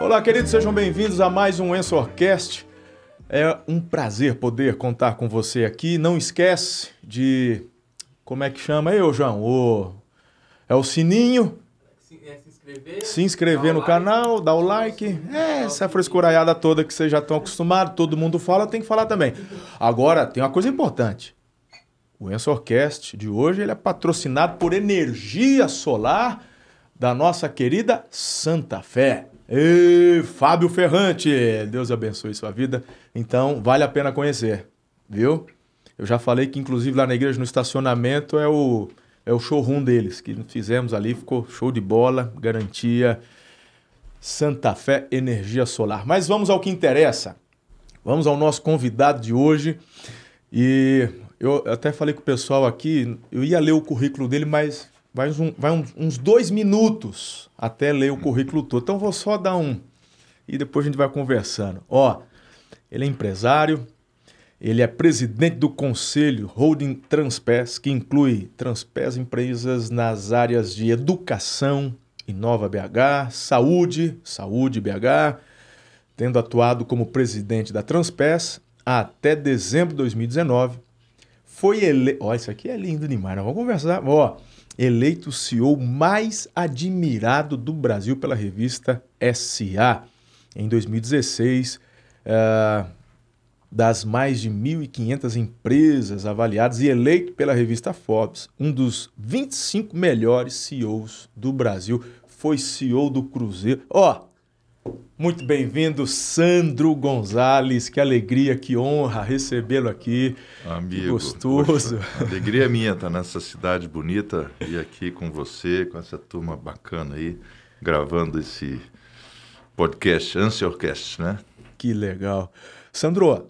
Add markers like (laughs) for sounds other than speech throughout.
Olá, queridos, sejam bem-vindos a mais um Ensorcast. É um prazer poder contar com você aqui. Não esquece de. Como é que chama aí, ô João? O... É o sininho. Se, é, se inscrever, Se inscrever no like. canal, dar o like. É, essa frescuraiada toda que vocês já estão acostumados, todo mundo fala, tem que falar também. Agora, tem uma coisa importante. O Ensorcast de hoje ele é patrocinado por energia solar da nossa querida Santa Fé. Ei, Fábio Ferrante, Deus abençoe sua vida. Então, vale a pena conhecer, viu? Eu já falei que, inclusive, lá na igreja, no estacionamento, é o, é o showroom deles, que fizemos ali, ficou show de bola, garantia. Santa Fé Energia Solar. Mas vamos ao que interessa. Vamos ao nosso convidado de hoje. E eu até falei com o pessoal aqui, eu ia ler o currículo dele, mas vai, uns, vai uns, dois minutos até ler o currículo todo. Então vou só dar um. E depois a gente vai conversando. Ó, ele é empresário, ele é presidente do conselho Holding Transpes, que inclui Transpes empresas nas áreas de educação, Inova BH, saúde, saúde BH, tendo atuado como presidente da Transpes até dezembro de 2019. Foi eleito. Ó, isso aqui é lindo demais, vamos conversar. Ó, eleito o CEO mais admirado do Brasil pela revista SA em 2016. ah, das mais de 1.500 empresas avaliadas e eleito pela revista Forbes, um dos 25 melhores CEOs do Brasil. Foi CEO do Cruzeiro. Ó, muito bem-vindo, Sandro Gonzalez. Que alegria, que honra recebê-lo aqui. Amigo, gostoso. poxa, alegria minha estar nessa cidade bonita e aqui com você, com essa turma bacana aí, gravando esse podcast, Ansiorcast, né? Que legal. Sandro,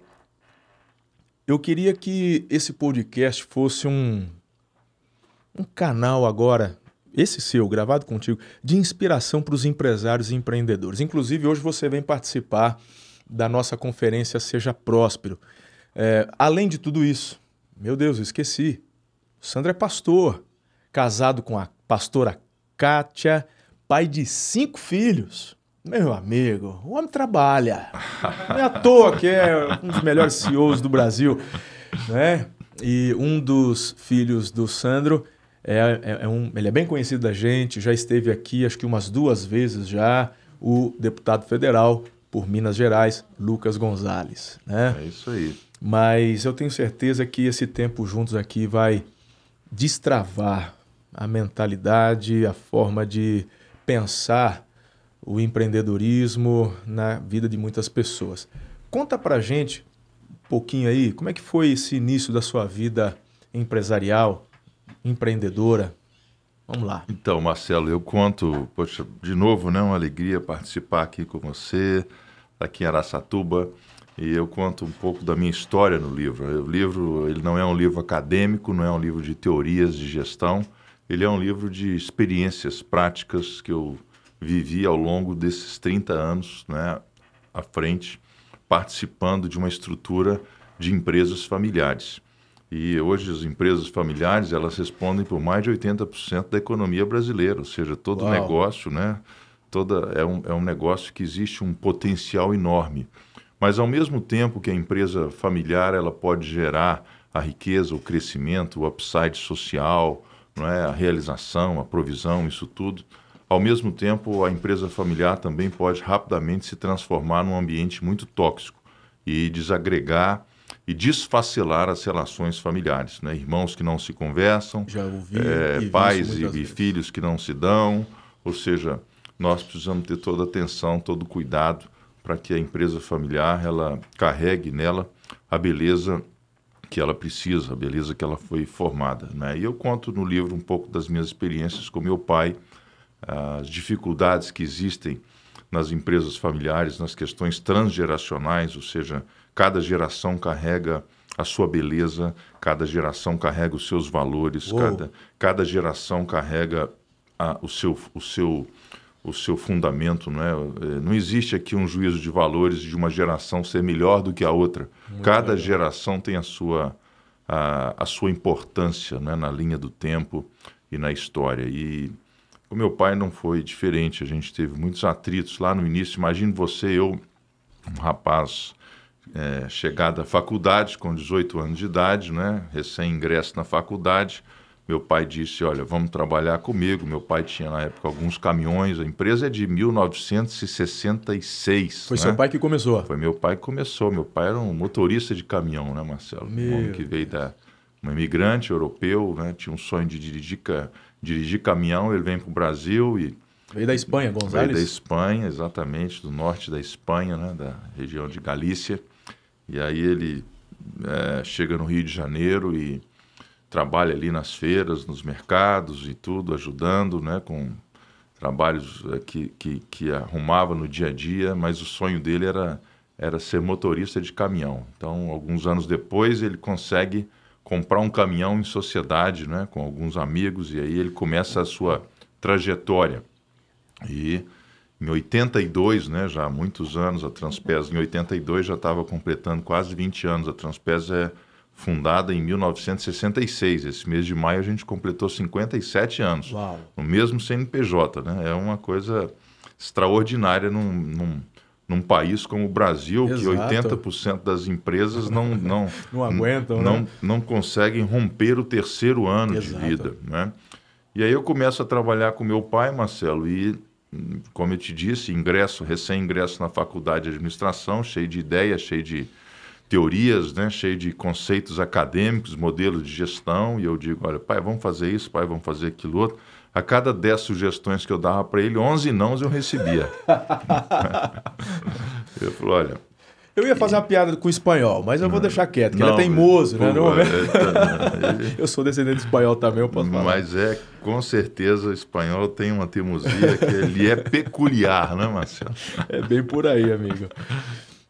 eu queria que esse podcast fosse um, um canal agora, esse seu, gravado contigo, de inspiração para os empresários e empreendedores. Inclusive, hoje você vem participar da nossa conferência Seja Próspero. É, além de tudo isso, meu Deus, eu esqueci. O Sandro é pastor, casado com a pastora Kátia, pai de cinco filhos. Meu amigo, o homem trabalha. Não é à toa que é um dos melhores CEOs do Brasil. Né? E um dos filhos do Sandro é, é- é um, ele é bem conhecido da gente, já esteve aqui acho que umas duas vezes já, o deputado federal por Minas Gerais, Lucas Gonzalez. Né? É isso aí. Mas eu tenho certeza que esse tempo juntos aqui vai destravar a mentalidade, a forma de pensar o empreendedorismo na vida de muitas pessoas. Conta pra gente um pouquinho aí, como é que foi esse início da sua vida empresarial, empreendedora? Vamos lá. Então, Marcelo, eu conto, poxa, de novo, né, uma alegria participar aqui com você, aqui em Araçatuba, e eu conto um pouco da minha história no livro. O livro, ele não é um livro acadêmico, não é um livro de teorias de gestão, ele é um livro de experiências práticas que eu vivi ao longo desses 30 anos, né, à frente, participando de uma estrutura de empresas familiares. E hoje as empresas familiares, elas respondem por mais de 80% da economia brasileira, ou seja, todo Uau. negócio, né? Toda, é, um, é um negócio que existe um potencial enorme. Mas ao mesmo tempo que a empresa familiar ela pode gerar a riqueza, o crescimento, o upside social, não é? a realização, a provisão, isso tudo, ao mesmo tempo a empresa familiar também pode rapidamente se transformar num ambiente muito tóxico e desagregar e desfacelar as relações familiares, né? Irmãos que não se conversam, ouvi. é, e pais e, e filhos que não se dão, ou seja, nós precisamos ter toda a atenção, todo o cuidado para que a empresa familiar ela carregue nela a beleza que ela precisa, a beleza que ela foi formada. Né? E eu conto no livro um pouco das minhas experiências com meu pai, as dificuldades que existem nas empresas familiares, nas questões transgeracionais, ou seja, cada geração carrega a sua beleza, cada geração carrega os seus valores, Uou. cada, cada geração carrega a- o, seu, o, seu, o seu fundamento. Não, é? Eh, não existe aqui um juízo de valores de uma geração ser melhor do que a outra. cada geração tem a sua, a, a sua importância né? na linha do tempo e na história. E o meu pai não foi diferente. A gente teve muitos atritos lá no início. Imagine você, eu, um rapaz é, chegado à faculdade com 18 anos de idade, né? Recém-ingresso na faculdade. Meu pai disse: Olha, vamos trabalhar comigo. Meu pai tinha na época alguns caminhões. A empresa é de 1966. Foi né? seu pai que começou. Foi meu pai que começou. Meu pai era um motorista de caminhão, né, Marcelo? Meu Um homem que veio da um imigrante europeu, né? Tinha um sonho de dirigir, dirigir caminhão. Ele vem para o Brasil e Veio da Espanha, veio da Gonzalez. Espanha, exatamente, do norte da Espanha, né? Da região de Galícia. E aí ele eh, chega no Rio de Janeiro e trabalha ali nas feiras, nos mercados e tudo, ajudando, né? Com trabalhos eh, que, que, que arrumava no dia a dia, mas o sonho dele era, era ser motorista de caminhão. Então, alguns anos depois, ele consegue comprar um caminhão em sociedade, né, com alguns amigos, e aí ele começa a sua trajetória. E em 82, né, já há muitos anos, a Transpes, em 82 já estava completando quase 20 anos. A Transpes é fundada em 1966. Esse mês de maio a gente completou 57 anos Uau. no mesmo CNPJ, né? É uma coisa extraordinária num, num, num país como o Brasil, Exato. que 80% das empresas não, não, (laughs) Não aguentam, não, né? não conseguem romper o terceiro ano Exato. de vida, né? E aí eu começo a trabalhar com meu pai, Marcelo, e como eu te disse, ingresso, recém-ingresso na faculdade de administração, cheio de ideias, cheio de teorias, né, cheio de conceitos acadêmicos, modelos de gestão, e eu digo, olha, pai, vamos fazer isso, pai, vamos fazer aquilo outro. A cada 10 sugestões que eu dava para ele, 11 nãos eu recebia. (laughs) eu falei, olha, Eu ia fazer uma piada com o espanhol, mas eu vou deixar quieto, porque ele é não, teimoso, né? pô, Não, é, (laughs) Eu sou descendente de espanhol também, eu posso falar. Mas é, com certeza, o espanhol tem uma teimosia que ele é peculiar, né, Marcelo? É bem por aí, amigo.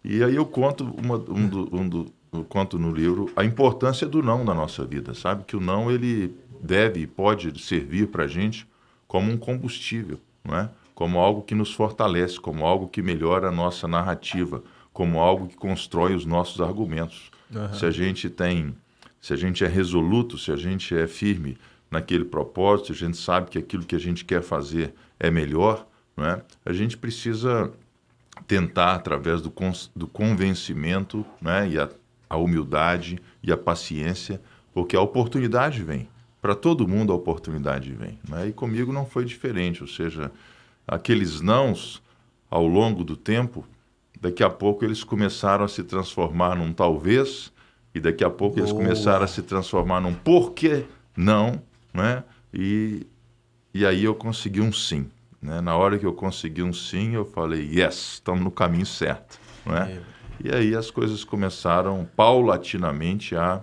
E aí eu conto, uma, um do, um do- eu conto no livro a importância do não na nossa vida, sabe? Que o não, ele deve e pode servir para a gente como um combustível, não é? Como algo que nos fortalece, como algo que melhora a nossa narrativa, como algo que constrói os nossos argumentos. Se a gente tem, se a gente é resoluto, se a gente é firme naquele propósito, a gente sabe que aquilo que a gente quer fazer é melhor, não é? A gente precisa tentar através do, cons- do convencimento, né, e a, a humildade e a paciência, porque a oportunidade vem. Para todo mundo a oportunidade vem. Né? E comigo não foi diferente, ou seja, aqueles nãos ao longo do tempo, daqui a pouco eles começaram a se transformar num talvez, e daqui a pouco eles Boa. começaram a se transformar num por que não, né? E, e aí eu consegui um sim. Né? Na hora que eu consegui um sim, eu falei, yes, estamos no caminho certo. Né? E aí as coisas começaram paulatinamente a,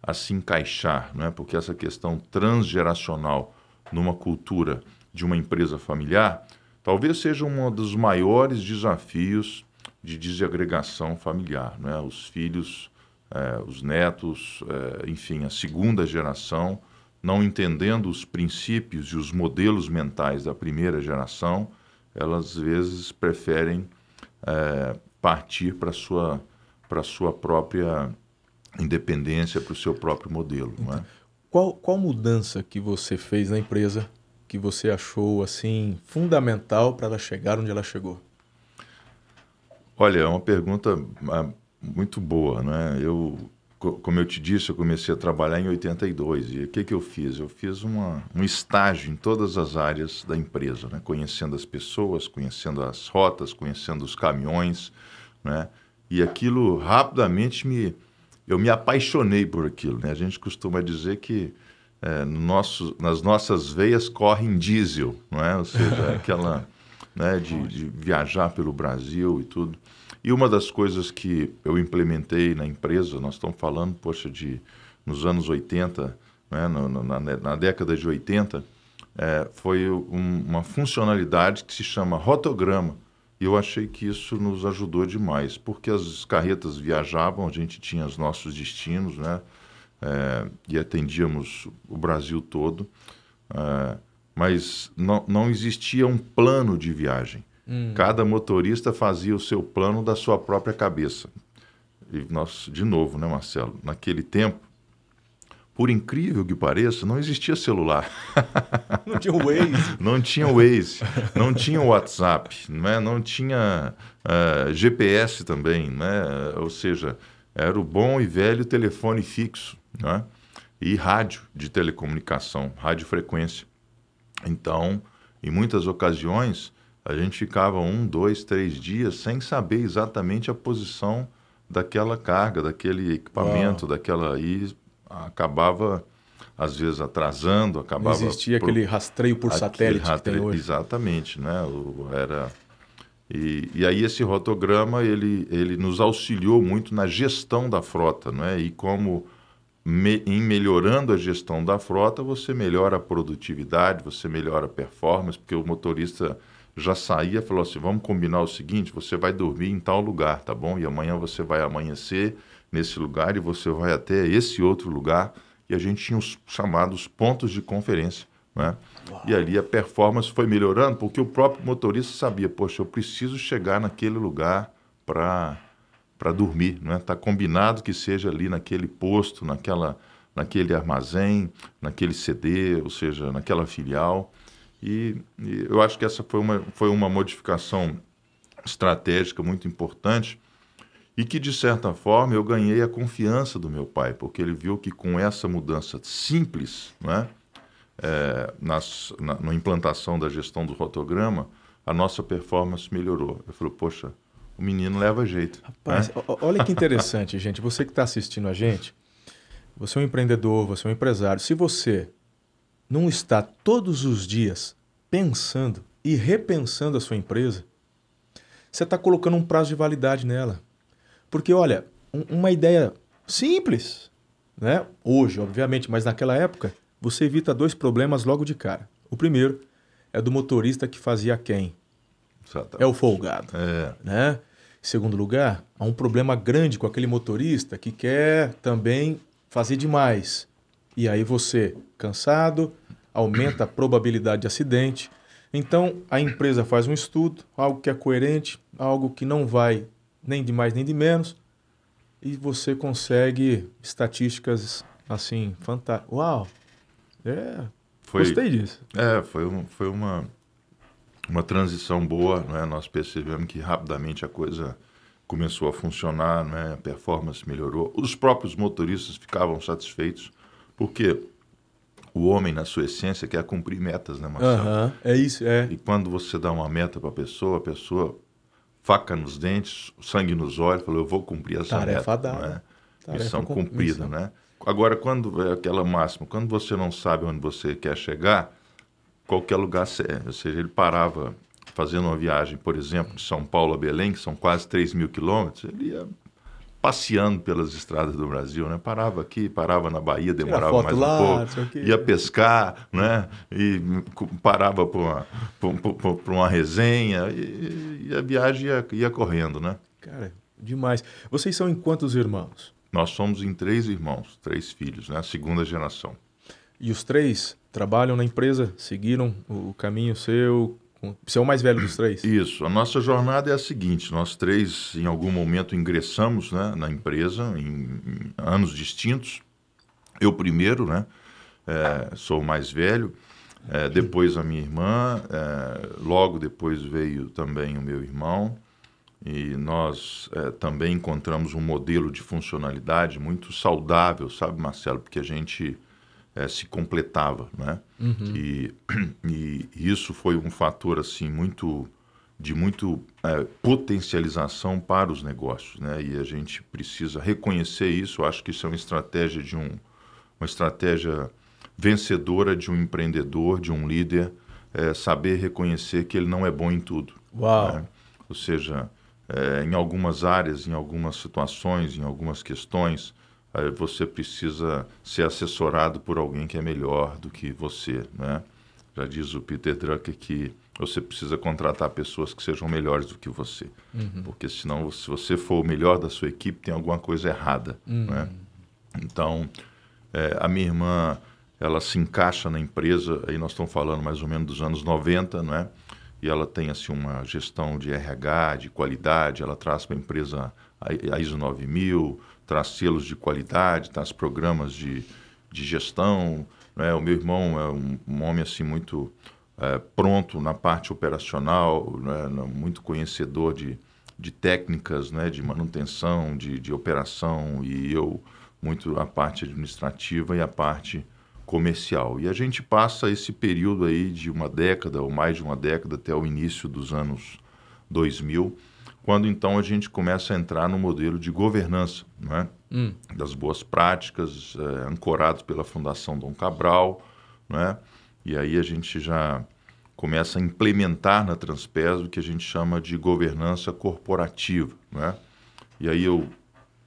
a se encaixar, né? porque essa questão transgeracional numa cultura de uma empresa familiar talvez seja um dos maiores desafios de desagregação familiar. Né? Os filhos, eh, os netos, eh, enfim, a segunda geração não entendendo os princípios e os modelos mentais da primeira geração, elas às vezes preferem eh, partir para sua para sua própria independência, para o seu próprio modelo, não é? Qual, qual mudança que você fez na empresa que você achou assim fundamental para ela chegar onde ela chegou? Olha, é uma pergunta ah, muito boa, né? Eu, co- como eu te disse, eu comecei a trabalhar em 82 e o que que eu fiz? Eu fiz uma, um estágio em todas as áreas da empresa, né? Conhecendo as pessoas, conhecendo as rotas, conhecendo os caminhões, né? E aquilo rapidamente me eu me apaixonei por aquilo, né? A gente costuma dizer que é, no nosso, nas nossas veias correm diesel, não é? Ou seja, (laughs) aquela né, de, de viajar pelo Brasil e tudo. E uma das coisas que eu implementei na empresa, nós estamos falando, poxa, de nos anos 80, né, no- no- na, na década de 80, é, foi um- uma funcionalidade que se chama rotograma. E eu achei que isso nos ajudou demais, porque as carretas viajavam, a gente tinha os nossos destinos, né? é, e atendíamos o Brasil todo, é, mas não, não existia um plano de viagem. Cada motorista fazia o seu plano da sua própria cabeça. E nós, de novo, né, Marcelo? Naquele tempo, por incrível que pareça, não existia celular. (laughs) (laughs) Não tinha o Waze. não tinha Waze, não tinha WhatsApp, né? não tinha uh, GPS também, né? ou seja, era o bom e velho telefone fixo né? e rádio de telecomunicação, radiofrequência. Então, em muitas ocasiões, a gente ficava um, dois, três dias sem saber exatamente a posição daquela carga, daquele equipamento, Uau. daquela. E acabava, às vezes, atrasando, acabava. Não existia por... aquele rastreio por satélite rastre... que tem hoje. Exatamente, né? O, era. E, e aí esse rotograma ele, ele nos auxiliou muito na gestão da frota, não é? E como me, em melhorando a gestão da frota, você melhora a produtividade, você melhora a performance, porque o motorista já saía e falou assim: vamos combinar o seguinte, você vai dormir em tal lugar, tá bom? E amanhã você vai amanhecer nesse lugar e você vai até esse outro lugar. E a gente tinha os chamados pontos de conferência. Né? E ali a performance foi melhorando, porque o próprio motorista sabia: poxa, eu preciso chegar naquele lugar para para dormir, né? Tá combinado que seja ali naquele posto, naquela, naquele armazém, naquele CD, ou seja, naquela filial. E, e, eu acho que essa foi uma, foi uma modificação estratégica muito importante e que, de certa forma, eu ganhei a confiança do meu pai, porque ele viu que com essa mudança simples, né, é, nas, na, na implantação da gestão do rotograma, a nossa performance melhorou. Eu falei, poxa, o menino leva jeito. Rapaz, né? olha que (laughs) interessante, gente. Você que está assistindo a gente, você é um empreendedor, você é um empresário. Se você não está todos os dias pensando e repensando a sua empresa, você está colocando um prazo de validade nela. Porque, olha, um, uma ideia simples, né? hoje, obviamente, mas naquela época, você evita dois problemas logo de cara. O primeiro é do motorista que fazia quem? Exatamente. É o folgado. É. Né? Segundo lugar, há um problema grande com aquele motorista que quer também fazer demais. E aí você, cansado, aumenta a probabilidade de acidente. Então a empresa faz um estudo, algo que é coerente, algo que não vai nem de mais nem de menos, e você consegue estatísticas assim fantásticas. Uau! É, foi, gostei disso. É, foi, um, foi uma uma transição boa, né? nós percebemos que rapidamente a coisa começou a funcionar, né? a performance melhorou. Os próprios motoristas ficavam satisfeitos, porque o homem, na sua essência, quer cumprir metas, né, Marcelo? Uhum, é isso, é. E quando você dá uma meta para a pessoa, a pessoa, faca nos dentes, sangue nos olhos, falou, eu vou cumprir essa Tarefa meta. Dada. Né? Missão cumprida, né? Agora, quando é aquela máxima, quando você não sabe onde você quer chegar, qualquer lugar serve. Ou seja, ele parava fazendo uma viagem, por exemplo, de São Paulo a Belém, que são quase 3 mil quilômetros, ele ia passeando pelas estradas do Brasil, né? Parava aqui, parava na Bahia, demorava mais um lá, pouco, ia pescar, né? E parava para uma, uma resenha e, e, a viagem ia, ia correndo, né? Cara, demais. Vocês são em quantos irmãos? Nós somos em três irmãos, três filhos, né? Segunda geração. E os três trabalham na empresa, seguiram o caminho seu. Você é o mais velho dos três? (clears throat) Isso. A nossa jornada é a seguinte: nós três, em algum momento, ingressamos né, na empresa, em, em anos distintos. Eu primeiro, né? É, sou o mais velho. É, depois a minha irmã, é, logo depois veio também o meu irmão, e nós é, também encontramos um modelo de funcionalidade muito saudável, sabe, Marcelo? Porque a gente é, se completava, né? Uhum. E, (clears throat) e, isso foi um fator assim muito de muito é, potencialização para os negócios, né? E a gente precisa reconhecer isso. Eu acho que isso é uma estratégia de um uma estratégia vencedora de um empreendedor, de um líder, é, saber reconhecer que ele não é bom em tudo. Uau. Né? Ou seja, em algumas áreas, em algumas situações, em algumas questões, você precisa ser assessorado por alguém que é melhor do que você, né? Já diz o Peter Drucker que você precisa contratar pessoas que sejam melhores do que você, uhum. porque senão, se você for o melhor da sua equipe, tem alguma coisa errada, uhum. né? Então, é, a minha irmã, ela se encaixa na empresa, aí nós estamos falando mais ou menos dos anos 90, não é? E ela tem assim uma gestão de RH, de qualidade, ela traz para a empresa a ISO 9000, traz selos de qualidade, traz programas de, de gestão. Né? O meu irmão é um, um homem assim muito é, pronto na parte operacional, né? muito conhecedor de, de técnicas né? de manutenção, de, de operação, e eu muito a parte administrativa e a parte comercial. E a gente passa esse período aí de uma década ou mais de uma década até o início dos anos 2000, quando então a gente começa a entrar no modelo de governança, né? Hum. das boas práticas, é, ancorados pela Fundação Dom Cabral, né? e aí a gente já começa a implementar na Transpes o que a gente chama de governança corporativa. Né? E aí eu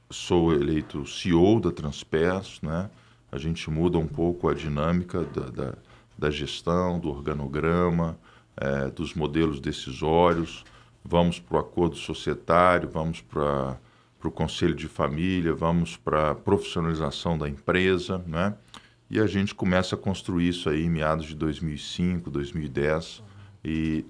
sou eleito CEO da Transpes, né? a gente muda um pouco a dinâmica da, da, da gestão, do organograma, é, dos modelos decisórios, vamos para o acordo societário, vamos para o conselho de família, vamos para a profissionalização da empresa, né? E a gente começa a construir isso aí em meados de 2005, 2010 e,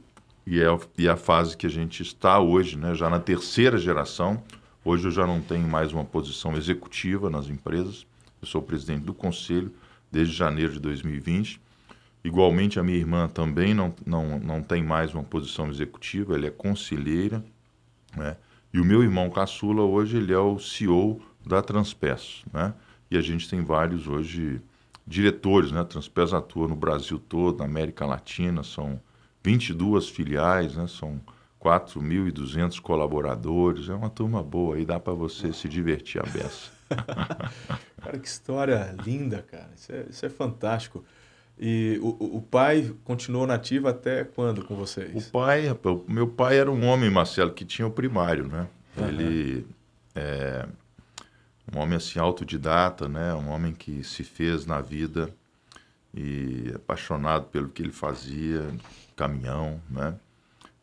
e, é, e é a fase que a gente está hoje, né? Já na terceira geração. Hoje eu já não tenho mais uma posição executiva nas empresas. Eu sou presidente do conselho desde janeiro de 2020 Igualmente, a minha irmã também não, não, não tem mais uma posição executiva, ela é conselheira. Né? E o meu irmão caçula, hoje, ele é o CEO da Transpes. Né? E a gente tem vários, hoje, diretores. Né? A Transpes atua no Brasil todo, na América Latina, são 22 filiais, né? são 4.200 colaboradores. É uma turma boa aí, dá para você se divertir a beça. (laughs) cara, que história linda, cara. Isso é, isso é fantástico. E o, o pai continuou nativo até quando com vocês? O pai, o meu pai era um homem, Marcelo, que tinha o primário, né? Uhum. Ele é um homem assim autodidata, né? Um homem que se fez na vida e apaixonado pelo que ele fazia, caminhão, né?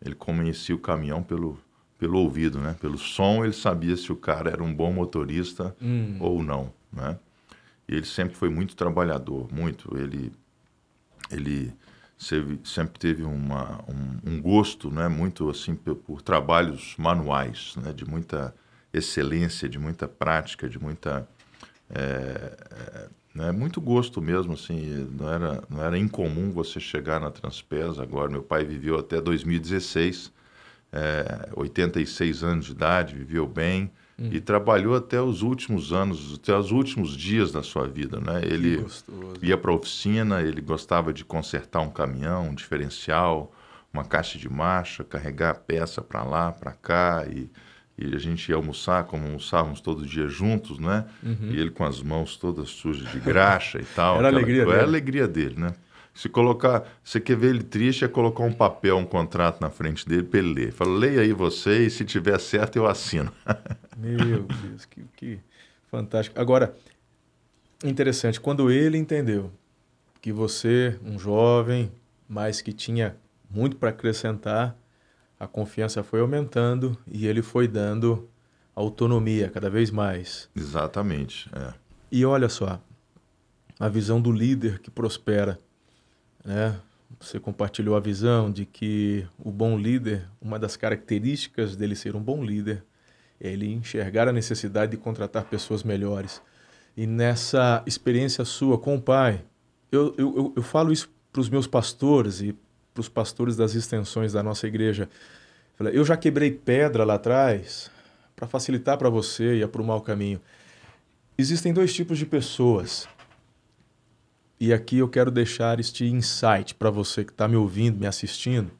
Ele conhecia o caminhão pelo pelo ouvido, né? Pelo som, ele sabia se o cara era um bom motorista hum. ou não, né? E ele sempre foi muito trabalhador, muito. Ele ele sempre teve uma, um, um, gosto né, muito assim por, por, trabalhos manuais, né, de muita excelência, de muita prática, de muita é, né, muito gosto mesmo assim. Não era não era incomum você chegar na Transpes. Agora meu pai viveu até 2016, é, 86 anos de idade, viveu bem Hum. E trabalhou até os últimos anos, até os últimos dias da sua vida, né? Ele ia para a oficina, ele gostava de consertar um caminhão, um diferencial, uma caixa de marcha, carregar a peça para lá, para cá e, e, a gente ia almoçar, como almoçávamos todo dia juntos, né? Uhum. E ele com as mãos todas sujas de graxa e tal. (laughs) Era a alegria dele. Era a alegria dele, né? Se colocar, você quer ver ele triste, é colocar um papel, um contrato na frente dele para ele ler. Fala, leia aí você e se tiver certo eu assino. (laughs) Meu Deus, que, que fantástico. Agora, interessante, quando ele entendeu que você, um jovem, mas que tinha muito para acrescentar, a confiança foi aumentando e ele foi dando autonomia cada vez mais. Exatamente. É. E olha só, a visão do líder que prospera né? Você compartilhou a visão de que o bom líder, uma das características dele ser um bom líder, é ele enxergar a necessidade de contratar pessoas melhores. E nessa experiência sua com o pai, eu, eu, eu falo isso para os meus pastores e para os pastores das extensões da nossa igreja. Eu já quebrei pedra lá atrás para facilitar para você e aprumar o caminho. Existem dois tipos de pessoas e aqui eu quero deixar este insight para você que está me ouvindo, me assistindo.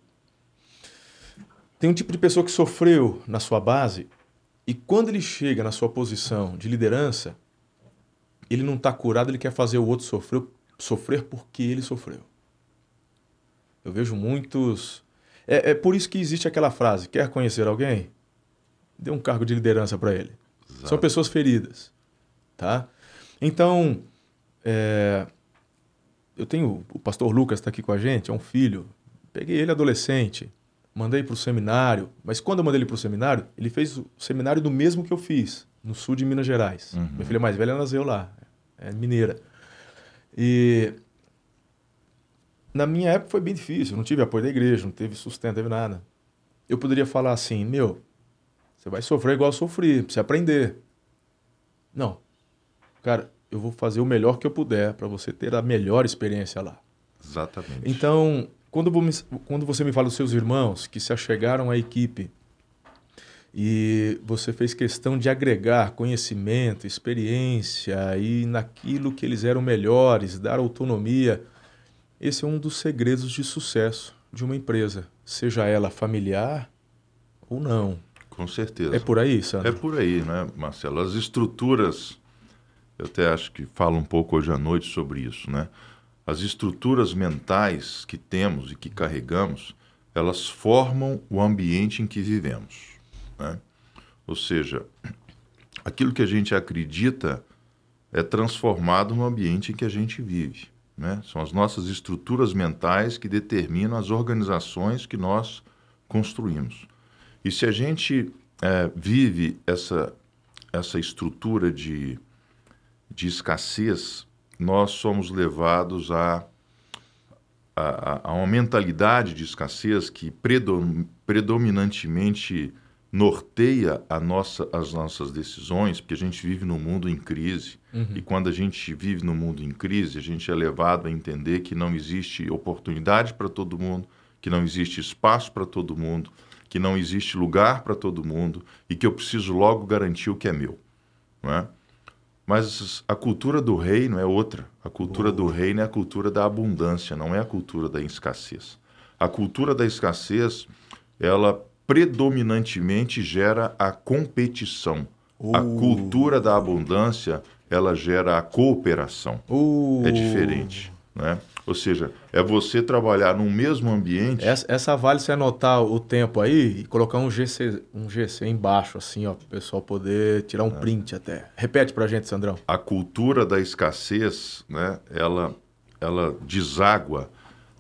Tem um tipo de pessoa que sofreu na sua base e quando ele chega na sua posição de liderança, ele não está curado, ele quer fazer o outro sofrer, sofrer porque ele sofreu. Eu vejo muitos. É, é por isso que existe aquela frase: quer conhecer alguém? Dê um cargo de liderança para ele. Exato. São pessoas feridas, tá? Então, é, eu tenho o pastor Lucas está aqui com a gente, é um filho. Peguei ele adolescente, mandei para o seminário, mas quando eu mandei ele para o seminário, ele fez o seminário do mesmo que eu fiz, no sul de Minas Gerais. Uhum. Minha filha mais velha nasceu lá, é mineira. E na minha época foi bem difícil, não tive apoio da igreja, não teve sustento, não teve nada. Eu poderia falar assim, meu, você vai sofrer igual eu sofri, precisa aprender. Não. Cara, eu vou fazer o melhor que eu puder para você ter a melhor experiência lá. Exatamente. Então, quando, quando você me fala dos seus irmãos que se achegaram à equipe e você fez questão de agregar conhecimento, experiência e naquilo que eles eram melhores, dar autonomia, esse é um dos segredos de sucesso de uma empresa, seja ela familiar ou não. Com certeza. É por aí, Sandro? É por aí, né, Marcelo? As estruturas, eu até acho que falo um pouco hoje à noite sobre isso, né? As estruturas mentais que temos e que carregamos, elas formam o ambiente em que vivemos. Né? Ou seja, aquilo que a gente acredita é transformado no ambiente em que a gente vive. Né? São as nossas estruturas mentais que determinam as organizações que nós construímos. E se a gente é, vive essa, essa estrutura de, de escassez, nós somos levados a, a, a uma mentalidade de escassez que predom, predominantemente norteia a nossa, as nossas decisões, porque a gente vive num mundo em crise. Uhum. E quando a gente vive num mundo em crise, a gente é levado a entender que não existe oportunidade para todo mundo, que não existe espaço para todo mundo, que não existe lugar para todo mundo e que eu preciso logo garantir o que é meu. Não é? Mas a cultura do reino é outra. A cultura do reino é a cultura da abundância, não é a cultura da escassez. A cultura da escassez, ela predominantemente gera a competição. Uh. A cultura da abundância, ela gera a cooperação. Uh. É diferente, né? Ou seja, é você trabalhar no mesmo ambiente. Essa, essa vale você anotar o tempo aí e colocar um GC, um GC embaixo, assim, ó, para o pessoal poder tirar um é. print até. Repete para a gente, Sandrão. A cultura da escassez, né, ela, ela deságua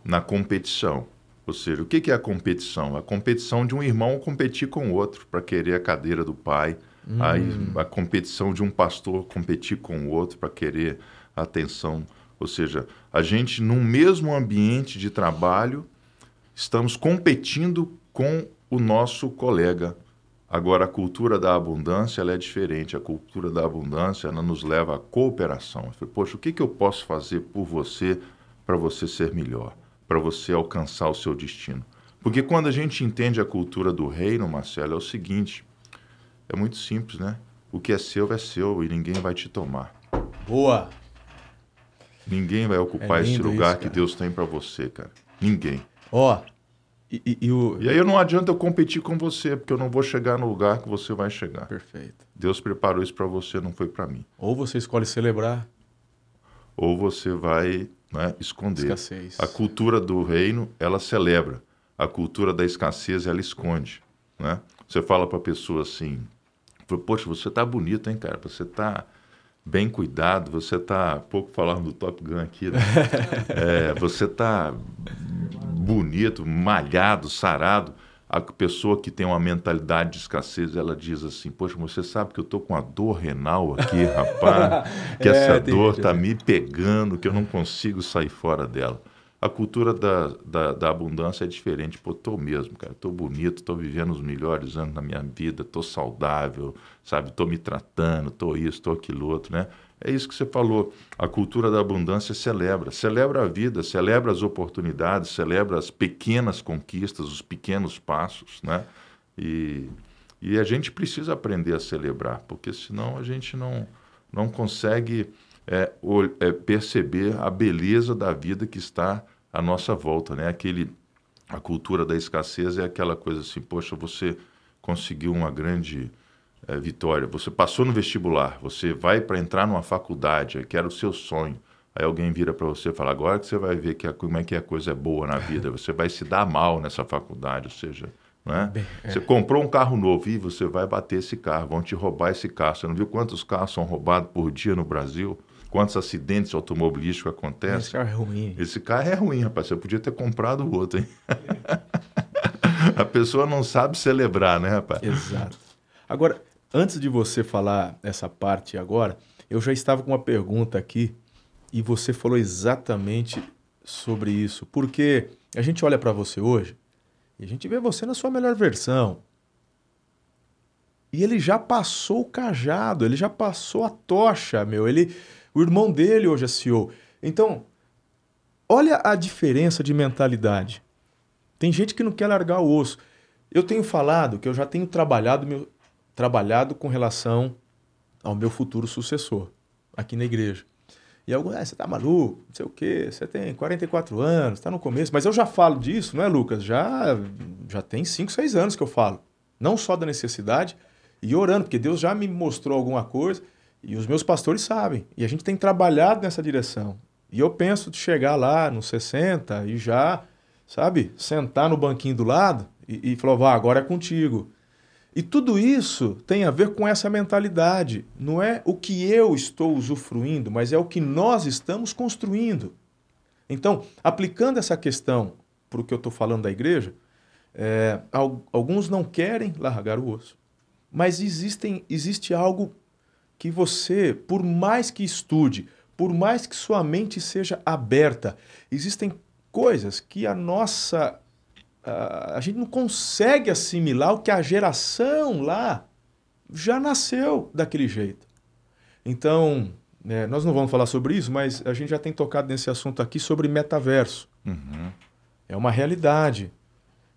na competição. Ou seja, o que é a competição? A competição de um irmão competir com o outro para querer a cadeira do pai. Hum. A, a competição de um pastor competir com o outro para querer a atenção. Ou seja, a gente, num mesmo ambiente de trabalho, estamos competindo com o nosso colega. Agora, a cultura da abundância é diferente. A cultura da abundância nos leva à cooperação. Falei, Poxa, o que, que eu posso fazer por você para você ser melhor? para você alcançar o seu destino. Porque quando a gente entende a cultura do reino, Marcelo, é o seguinte: é muito simples, né? O que é seu é seu e ninguém vai te tomar. Boa! Ninguém vai ocupar é esse lugar isso, que Deus tem para você, cara. Ninguém. Ó. Oh, e, e, e, o... e aí não adianta eu competir com você, porque eu não vou chegar no lugar que você vai chegar. Perfeito. Deus preparou isso para você, não foi para mim. Ou você escolhe celebrar. Ou você vai né, esconder. Escassez. A cultura do reino, ela celebra. A cultura da escassez, ela esconde. Né? Você fala para a pessoa assim, poxa, você está bonito, hein, cara? Você está bem cuidado, você está, pouco falando do Top Gun aqui, né? (laughs) é, você está bonito, malhado, sarado a pessoa que tem uma mentalidade de escassez, ela diz assim: Poxa, você sabe que eu estou com a dor renal aqui, (laughs) rapaz, que é, essa dor está me pegando, que eu não consigo sair fora dela. A cultura da, da, da abundância é diferente. Pô, tô mesmo, cara. Tô bonito, tô vivendo os melhores anos da minha vida, tô saudável, sabe? Tô me tratando, tô isso, tô aquilo outro, né? É isso que você falou. A cultura da abundância celebra. Celebra a vida, celebra as oportunidades, celebra as pequenas conquistas, os pequenos passos, né? E, e a gente precisa aprender a celebrar, porque senão a gente não, não consegue é, é, perceber a beleza da vida que está à nossa volta, né? Aquele, a cultura da escassez é aquela coisa assim, poxa, você conseguiu uma grande é, Vitória, você passou no vestibular, você vai para entrar numa faculdade, que era o seu sonho. Aí alguém vira para você e fala: agora que você vai ver que a, como é que a coisa é boa na vida, (laughs) você vai se dar mal nessa faculdade, ou seja, né? Você comprou um carro novo e você vai bater esse carro, vão te roubar esse carro. Você não viu quantos carros são roubados por dia no Brasil? Quantos acidentes automobilísticos acontecem? Esse carro é ruim. Esse carro é ruim, rapaz. Você podia ter comprado outro, hein? (laughs) a pessoa não sabe celebrar, né, rapaz? Exato. Agora, Antes de você falar essa parte agora, eu já estava com uma pergunta aqui e você falou exatamente sobre isso. Porque a gente olha para você hoje e a gente vê você na sua melhor versão. E ele já passou o cajado, ele já passou a tocha, meu. Ele O irmão dele hoje é CEO. Então, olha a diferença de mentalidade. Tem gente que não quer largar o osso. Eu tenho falado que eu já tenho trabalhado, meu, trabalhado com relação ao meu futuro sucessor aqui na igreja. E alguns, ah, você tá maluco, não sei o quê, você tem 44 anos, está no começo. Mas eu já falo disso, não é, Lucas? Já, já tem 5, 6 anos que eu falo. Não só da necessidade, e orando, porque Deus já me mostrou alguma coisa, e os meus pastores sabem. E a gente tem trabalhado nessa direção. E eu penso de chegar lá nos 60 e já, sabe, sentar no banquinho do lado e, e falar, vá, agora é contigo. E tudo isso tem a ver com essa mentalidade. Não é o que eu estou usufruindo, mas é o que nós estamos construindo. Então, aplicando essa questão para o que eu estou falando da igreja, é, alguns não querem largar o osso. Mas existem, existe algo que você, por mais que estude, por mais que sua mente seja aberta, existem coisas que a nossa a, a gente não consegue assimilar o que a geração lá já nasceu daquele jeito. Então, é, nós não vamos falar sobre isso, mas a gente já tem tocado nesse assunto aqui sobre metaverso. Uhum. É uma realidade.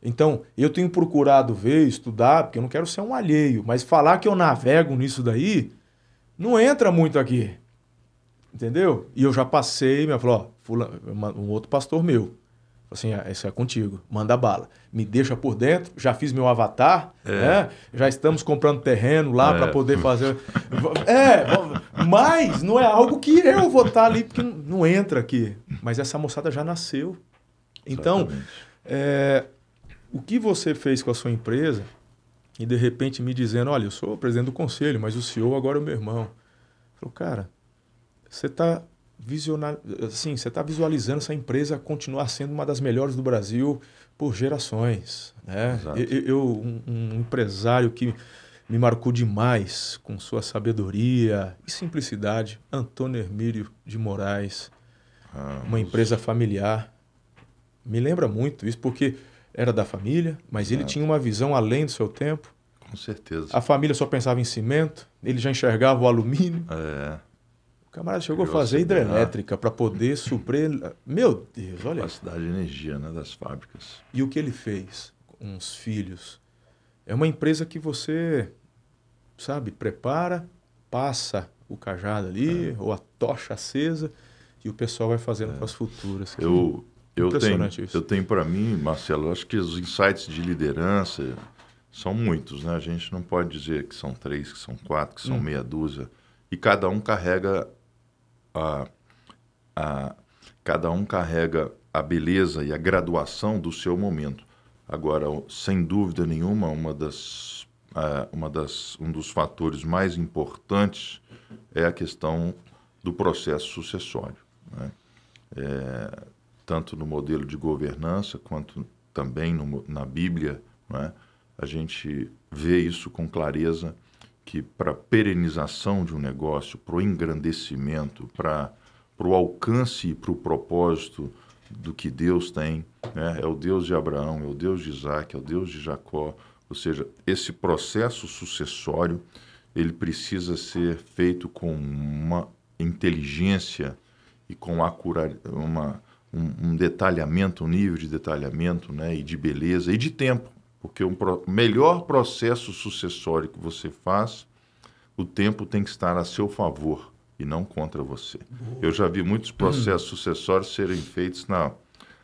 Então, eu tenho procurado ver, estudar, porque eu não quero ser um alheio, mas falar que eu navego nisso daí não entra muito aqui. Entendeu? E eu já passei, me falou, ó, um outro pastor meu, assim, ah, isso é contigo, manda bala. Me deixa por dentro, já fiz meu avatar, é. né? já estamos comprando terreno lá é. para poder fazer. é, mas não é algo que eu vou estar ali, porque não entra aqui. Mas essa moçada já nasceu. Então, é, o que você fez com a sua empresa e de repente me dizendo: olha, eu sou o presidente do conselho, mas o CEO agora é o meu irmão. Falou, cara, você está visionar, assim, você está visualizando essa empresa continuar sendo uma das melhores do Brasil por gerações. Né? Eu, eu um, um, empresário que me marcou demais com sua sabedoria e simplicidade, Antônio Hermílio de Moraes, ah, uma empresa familiar. Me lembra muito isso, porque era da família, mas ele tinha uma visão além do seu tempo. Com certeza. A família só pensava em cimento, ele já enxergava o alumínio. É camarada chegou a fazer hidrelétrica para poder (laughs) suprir. Meu Deus, olha. Capacidade de energia né, das fábricas. E o que ele fez com os filhos? É uma empresa que você, sabe, prepara, passa o cajado ali, é. ou a tocha acesa, e o pessoal vai fazendo é. com as futuras. Eu, eu tenho, isso. eu tenho para mim, Marcelo, acho que os insights de liderança são muitos, né? A gente não pode dizer que são três, que são quatro, que são hum. meia dúzia. E cada um carrega a, a, cada um carrega a beleza e a graduação do seu momento. Agora, sem dúvida nenhuma, uma das, uma das, um dos fatores mais importantes é a questão do processo sucessório. Né? É, tanto no modelo de governança quanto também no, na Bíblia, né? a gente vê isso com clareza que para a perenização de um negócio, para o engrandecimento, para o alcance e para o propósito do que Deus tem, né? é o Deus de Abraão, é o Deus de Isaac, é o Deus de Jacó, ou seja, esse processo sucessório ele precisa ser feito com uma inteligência e com uma, um, um detalhamento, um nível de detalhamento né? e de beleza e de tempo. Porque o um melhor processo sucessório que você faz, o tempo tem que estar a seu favor e não contra você. Boa. Eu já vi muitos processos hum. sucessórios serem feitos na,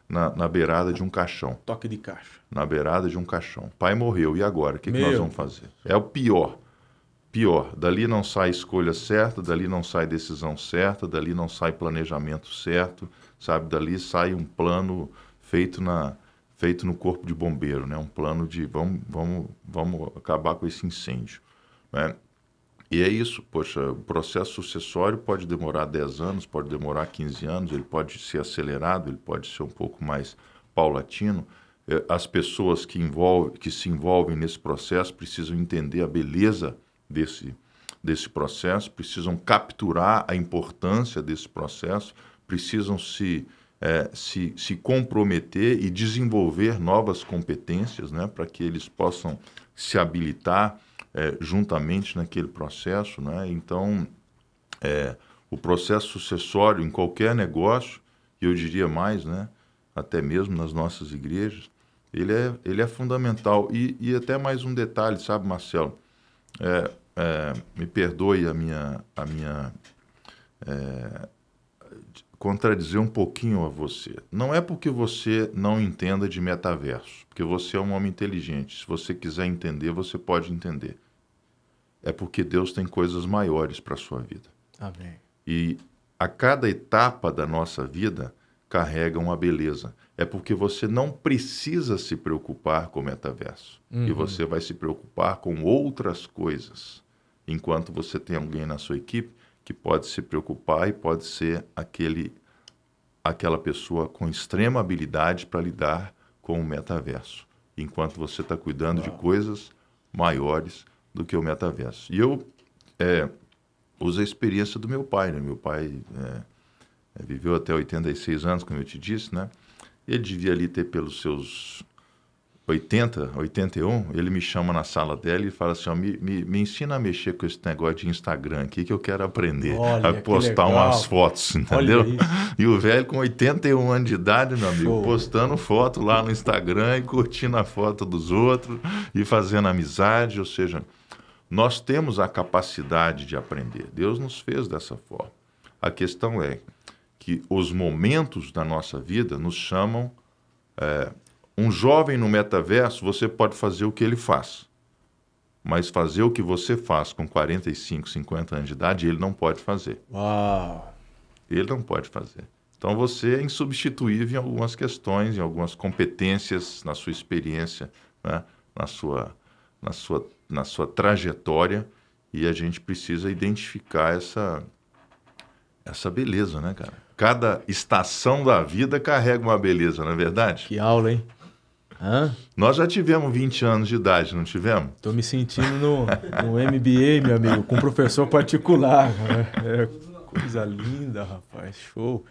na, na, beirada de um caixão. Toque de caixa. Na beirada de um caixão. Pai morreu, e agora? O que, que nós vamos fazer? É o pior. Pior. Dali não sai escolha certa, dali não sai decisão certa, dali não sai planejamento certo, sabe? Dali sai um plano feito na, feito no corpo de bombeiro, né? Um plano de vamos, vamos, vamos acabar com esse incêndio, né? E é isso, poxa, o processo sucessório pode demorar 10 anos, pode demorar 15 anos, ele pode ser acelerado, ele pode ser um pouco mais paulatino. É, as pessoas que, envolve, que se envolvem nesse processo precisam entender a beleza desse, desse processo, precisam capturar a importância desse processo, precisam se é, se, se comprometer e desenvolver novas competências né, para que eles possam se habilitar é, juntamente naquele processo. Né? Então, é, O processo sucessório em qualquer negócio, e eu diria mais, né? até mesmo nas nossas igrejas, ele é, ele é fundamental. E, e até mais um detalhe, sabe, Marcelo? É, é, me perdoe a minha, a minha é, contradizer um pouquinho a você. Não é porque você não entenda de metaverso, porque você é um homem inteligente. Se você quiser entender, você pode entender. É porque Deus tem coisas maiores para a sua vida. Amém. E a cada etapa da nossa vida carrega uma beleza. É porque você não precisa se preocupar com o metaverso. Uhum. E você vai se preocupar com outras coisas. Enquanto você tem alguém na sua equipe que pode se preocupar e pode ser aquele aquela pessoa com extrema habilidade para lidar com o metaverso, enquanto você está cuidando Uau. de coisas maiores do que o metaverso. E eu é, uso a experiência do meu pai, né? Meu pai é, é viveu até 86 anos, como eu te disse, né? Ele devia ali ter pelos seus 80, 81, ele me chama na sala dela e fala assim: ó, me, me, me, ensina a mexer com esse negócio de Instagram aqui que eu quero aprender Olha, a postar umas fotos, entendeu? (laughs) E o velho com 81 anos de idade, meu amigo, Show. postando foto lá no Instagram e curtindo a foto dos outros e fazendo amizade. Ou seja, nós temos a capacidade de aprender. Deus nos fez dessa forma. A questão é que os momentos da nossa vida nos chamam. É, um jovem no metaverso, você pode fazer o que ele faz. Mas fazer o que você faz com 45, 50 anos de idade, ele não pode fazer. Uau! Ele não pode fazer. Então você é insubstituível em algumas questões, em algumas competências, na sua experiência, né? na, sua, na, sua, na sua trajetória, e a gente precisa identificar essa, essa beleza, né, cara? Cada estação da vida carrega uma beleza, não é verdade? Que aula, hein? Hã? Nós já tivemos 20 anos de idade, não tivemos? Estou me sentindo no, no MBA, meu amigo, com professor particular. É, coisa linda, rapaz, show.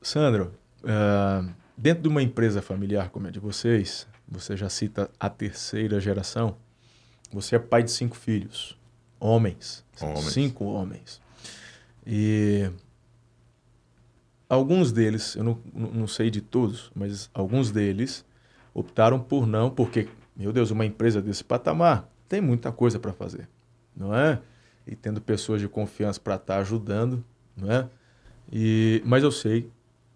Sandro, uh, dentro de uma empresa familiar como a de vocês, você já cita a terceira geração, você é pai de cinco filhos, homens, homens. cinco homens. E alguns deles, eu não, não sei de todos, mas alguns deles optaram por não, porque, meu Deus, uma empresa desse patamar tem muita coisa para fazer, não é? E tendo pessoas de confiança para estar tá ajudando, não é? E, mas eu sei,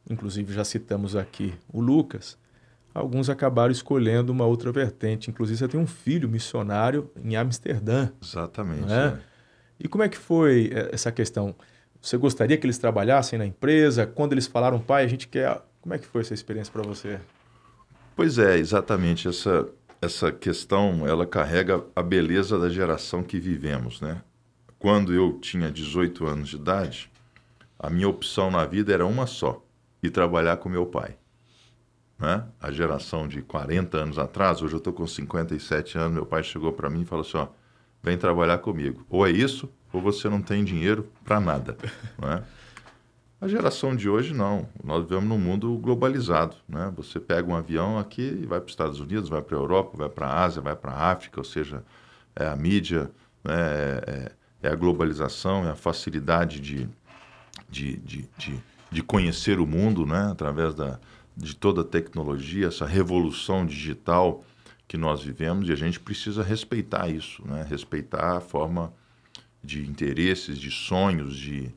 inclusive já citamos aqui o Lucas, alguns acabaram escolhendo uma outra vertente. Inclusive, você tem um filho missionário em Amsterdã. Exatamente. É? É. E como é que foi é, essa questão? Você gostaria que eles trabalhassem na empresa? Quando eles falaram, pai, a gente quer. Como é que foi essa experiência para você? Pois é, exatamente. Essa, essa questão, ela carrega a beleza da geração que vivemos, né? Quando eu tinha 18 anos de idade, a minha opção na vida era uma só, ir trabalhar com meu pai. Né? A geração de 40 anos atrás, hoje eu estou com 57 anos, meu pai chegou para mim e falou assim, ó, vem trabalhar comigo. Ou é isso, ou você não tem dinheiro para nada. (laughs) Né? A geração de hoje não. Nós vivemos num mundo globalizado, né? Você pega um avião aqui e vai para os Estados Unidos, vai para a Europa, vai para a Ásia, vai para a África, ou seja, é a mídia, né? é, é, a globalização, é a facilidade de, de, de, de, de conhecer o mundo, né? Através da, de toda a tecnologia, essa revolução digital que nós vivemos e a gente precisa respeitar isso, né? Respeitar a forma de interesses, de sonhos, de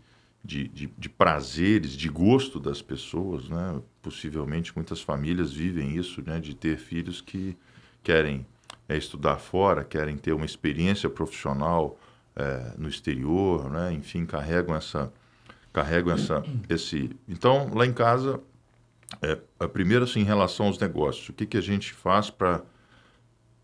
de, de, de, prazeres, de gosto das pessoas, né? Possivelmente muitas famílias vivem isso, né? De ter filhos que querem é, estudar fora, querem ter uma experiência profissional é, no exterior, né? Enfim, carregam essa, carregam essa, (clears throat) esse. Então, lá em casa, é, a primeira assim, em relação aos negócios, o que que a gente faz para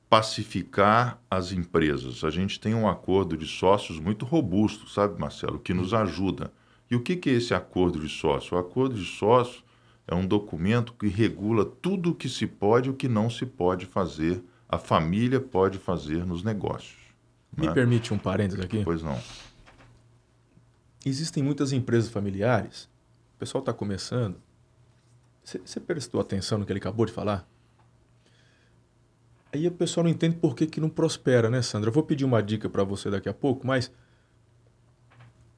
pacificar as empresas? A gente tem um acordo de sócios muito robusto, sabe, Marcelo, que nos ajuda e o que, é esse acordo de sócio? O acordo de sócio é um documento que regula tudo o que se pode e o que não se pode fazer, a família pode fazer nos negócios. Me né? permite um parênteses aqui? Pois não. Existem muitas empresas familiares, o pessoal está começando. Você prestou atenção no que ele acabou de falar? Aí o pessoal não entende por que, que não prospera, né, Sandra? Eu vou pedir uma dica para você daqui a pouco, mas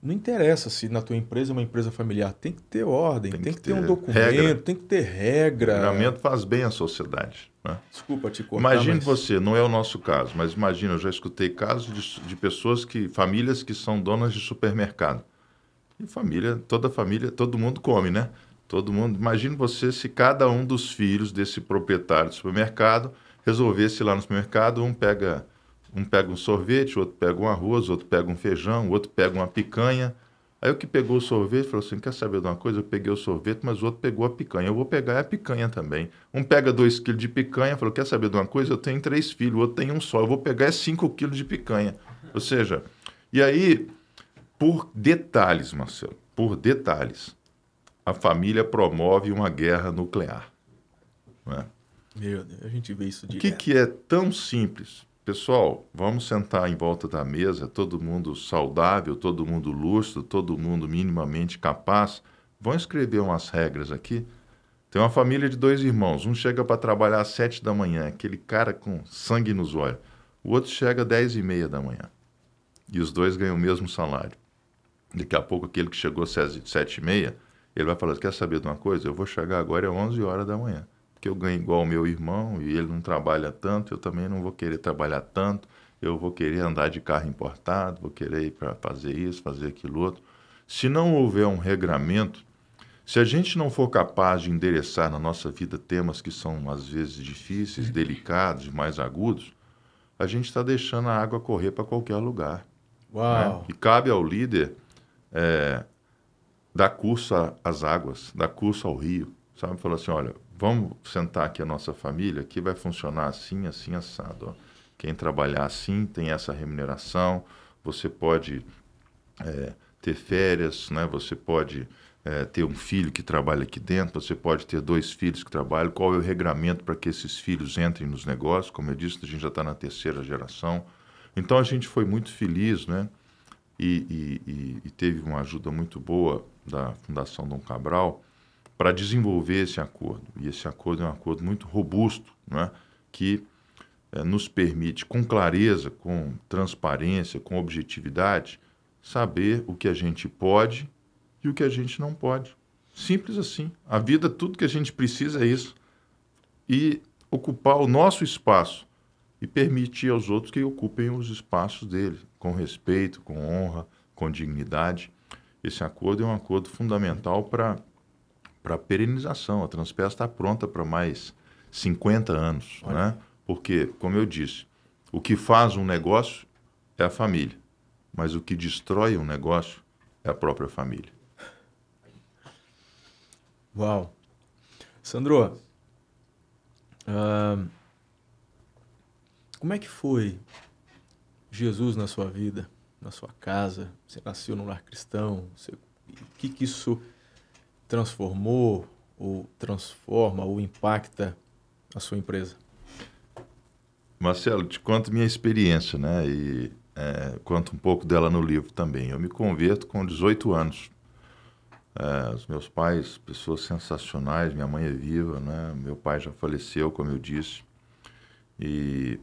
Não interessa se na tua empresa é uma empresa familiar, tem que ter ordem, tem, Tem que, que ter um documento, regra. tem que ter O regra. treinamento faz bem à sociedade. Né? Desculpa te cortar, Imagine mas... você, não é o nosso caso, mas imagina, eu já escutei casos de, de pessoas que, famílias que são donas de supermercado. E família, toda família, todo mundo come, né? Todo mundo. Imagine você se cada um dos filhos desse proprietário de supermercado resolvesse ir lá no supermercado, um pega um pega um sorvete, outro pega um arroz, outro pega um feijão, outro pega uma picanha. Aí o que pegou o sorvete falou assim: quer saber de uma coisa? Eu peguei o sorvete, mas o outro pegou a picanha. Eu vou pegar a picanha também. Um pega dois quilos de picanha, falou: quer saber de uma coisa? Eu tenho três filhos, o outro tem um só. Eu vou pegar é cinco quilos de picanha. Ou seja, e aí, por detalhes, Marcelo, por detalhes, a família promove uma guerra nuclear. Não é? Meu Deus, a gente vê isso O que, direto. que é tão simples? Pessoal, vamos sentar em volta da mesa, todo mundo saudável, todo mundo lúcido, todo mundo minimamente capaz. Vão escrever umas regras aqui. Tem uma família de dois irmãos. Um chega para trabalhar às sete da manhã, aquele cara com sangue nos olhos. O outro chega às dez e meia da manhã. E os dois ganham o mesmo salário. Daqui a pouco, aquele que chegou às sete e meia, ele vai falar, quer saber de uma coisa? Eu vou chegar agora às 11 horas da manhã porque eu ganho igual o meu irmão e ele não trabalha tanto, eu também não vou querer trabalhar tanto, eu vou querer andar de carro importado, vou querer ir para fazer isso, fazer aquilo outro. Se não houver um regramento, se a gente não for capaz de endereçar na nossa vida temas que são às vezes difíceis, (laughs) delicados, mais agudos, a gente está deixando a água correr para qualquer lugar. né? Uau. E cabe ao líder é, dar curso às águas, dar curso ao rio, sabe? Falar assim, olha, vamos sentar aqui a nossa família, que vai funcionar assim, assim, assado. ó. Quem trabalhar assim tem essa remuneração, você pode é, ter férias, né? Você pode é, ter um filho que trabalha aqui dentro, você pode ter dois filhos que trabalham. Qual é o regramento para que esses filhos entrem nos negócios? Como eu disse, a gente já está na terceira geração. Então a gente foi muito feliz, né? E, e- e- e teve uma ajuda muito boa da Fundação Dom Cabral para desenvolver esse acordo. E esse acordo é um acordo muito robusto, né? que eh, nos permite, com clareza, com transparência, com objetividade, saber o que a gente pode e o que a gente não pode. Simples assim. A vida, tudo que a gente precisa é isso. E ocupar o nosso espaço e permitir aos outros que ocupem os espaços deles, com respeito, com honra, com dignidade. Esse acordo é um acordo fundamental para para perenização. A Transpes está pronta para mais 50 anos, né? Porque, como eu disse, o que faz um negócio é a família, mas o que destrói um negócio é a própria família. Uau. Sandro, ahn, como é que foi Jesus na sua vida, na sua casa? Você nasceu num lar cristão? Você- o que, que isso transformou, ou transforma, ou impacta a sua empresa? Marcelo, te conto minha experiência, né? E é, conto um pouco dela no livro também. Eu me converto com 18 anos. É, os meus pais, pessoas sensacionais, minha mãe é viva, né? Meu pai já faleceu, como eu disse. E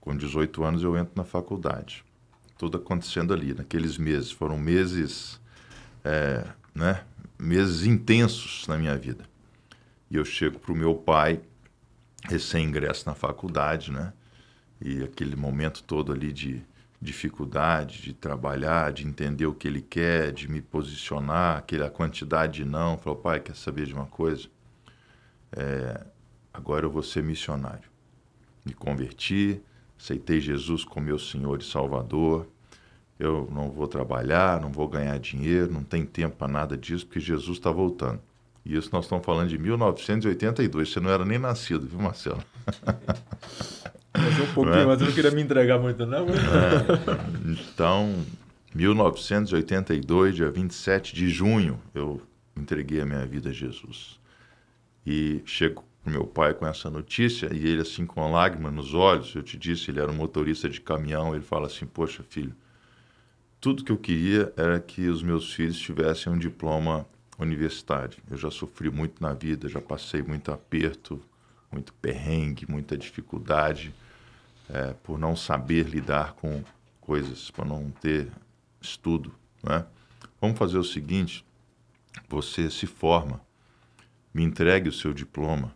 com 18 anos eu entro na faculdade. Tudo acontecendo ali, naqueles meses. Foram meses, é, né? Meses intensos na minha vida. E eu chego para o meu pai, recém-ingresso na faculdade, né? E aquele momento todo ali de dificuldade, de trabalhar, de entender o que ele quer, de me posicionar, aquela quantidade de não. Falou, pai, quer saber de uma coisa? É, agora eu vou ser missionário. Me converti, aceitei Jesus como meu Senhor e Salvador. Eu não vou trabalhar, não vou ganhar dinheiro, não tem tempo para nada disso, porque Jesus está voltando. E isso nós estamos falando de 1982. Você não era nem nascido, viu, Marcelo? Mas um pouquinho, É. mas eu não queria me entregar muito, não. mas- Então, 1982, dia 27 de junho, eu entreguei a minha vida a Jesus. E chego pro meu pai com essa notícia e ele assim com lágrima nos olhos, eu te disse, ele era um motorista de caminhão, ele fala assim: "Poxa, filho, tudo que eu queria era que os meus filhos tivessem um diploma universitário. Eu já sofri muito na vida, já passei muito aperto, muito perrengue, muita dificuldade é, por não saber lidar com coisas, por não ter estudo, né? vamos fazer o seguinte: você se forma, me entregue o seu diploma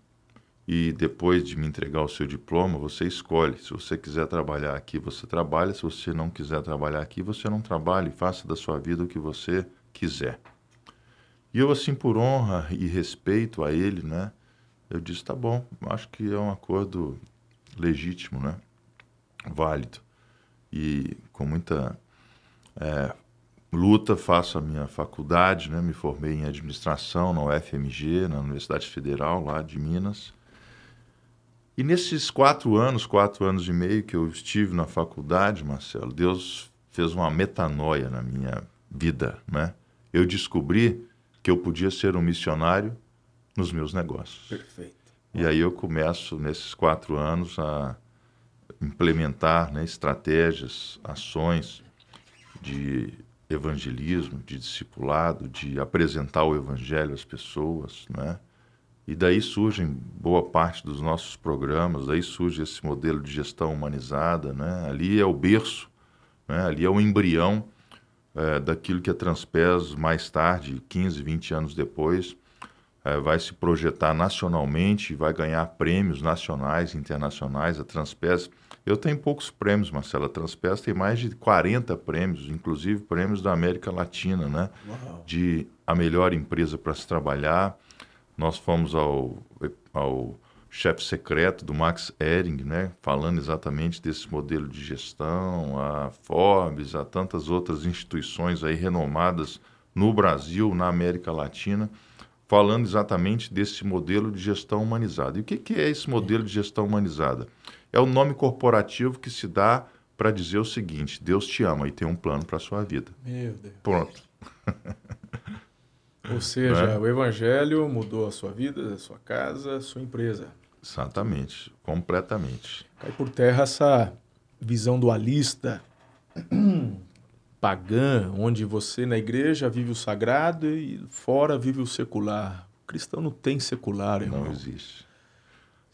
e depois de me entregar o seu diploma, você escolhe. Se você quiser trabalhar aqui, você trabalha. Se você não quiser trabalhar aqui, você não trabalha e faça da sua vida o que você quiser. E eu, assim, por honra e respeito a ele, né? Eu disse, tá bom, acho que é um acordo legítimo, né? Válido. E com muita é, luta faço a minha faculdade, né? Me formei em administração na UFMG, na Universidade Federal lá de Minas. E nesses quatro anos, quatro anos e meio que eu estive na faculdade, Marcelo, Deus fez uma metanoia na minha vida, né? Eu descobri que eu podia ser um missionário nos meus negócios. Perfeito. E aí eu começo, nesses quatro anos, a implementar né, estratégias, ações de evangelismo, de discipulado, de apresentar o evangelho às pessoas, né? E daí surgem boa parte dos nossos programas, daí surge esse modelo de gestão humanizada, né? Ali é o berço, né? ali é o embrião é, daquilo que a Transpes, mais tarde, 15, 20 anos depois, é, vai se projetar nacionalmente, vai ganhar prêmios nacionais internacionais. A Transpes, eu tenho poucos prêmios, Marcelo. A Transpes tem mais de 40 prêmios, inclusive prêmios da América Latina, né? Uau. De a melhor empresa para se trabalhar. Nós fomos ao, ao chefe secreto do Max Ehring, né, falando exatamente desse modelo de gestão, a Forbes, a tantas outras instituições aí renomadas no Brasil, na América Latina, falando exatamente desse modelo de gestão humanizada. E o que, que é esse modelo de gestão humanizada? É o nome corporativo que se dá para dizer o seguinte: Deus te ama e tem um plano para a sua vida. Meu Deus. Pronto. (laughs) Ou seja, Né? o evangelho mudou a sua vida, a sua casa, a sua empresa. Exatamente, completamente. Cai por terra essa visão dualista (clears throat) pagã, onde você na igreja vive o sagrado e fora vive o secular. O cristão não tem secular, irmão. Não existe.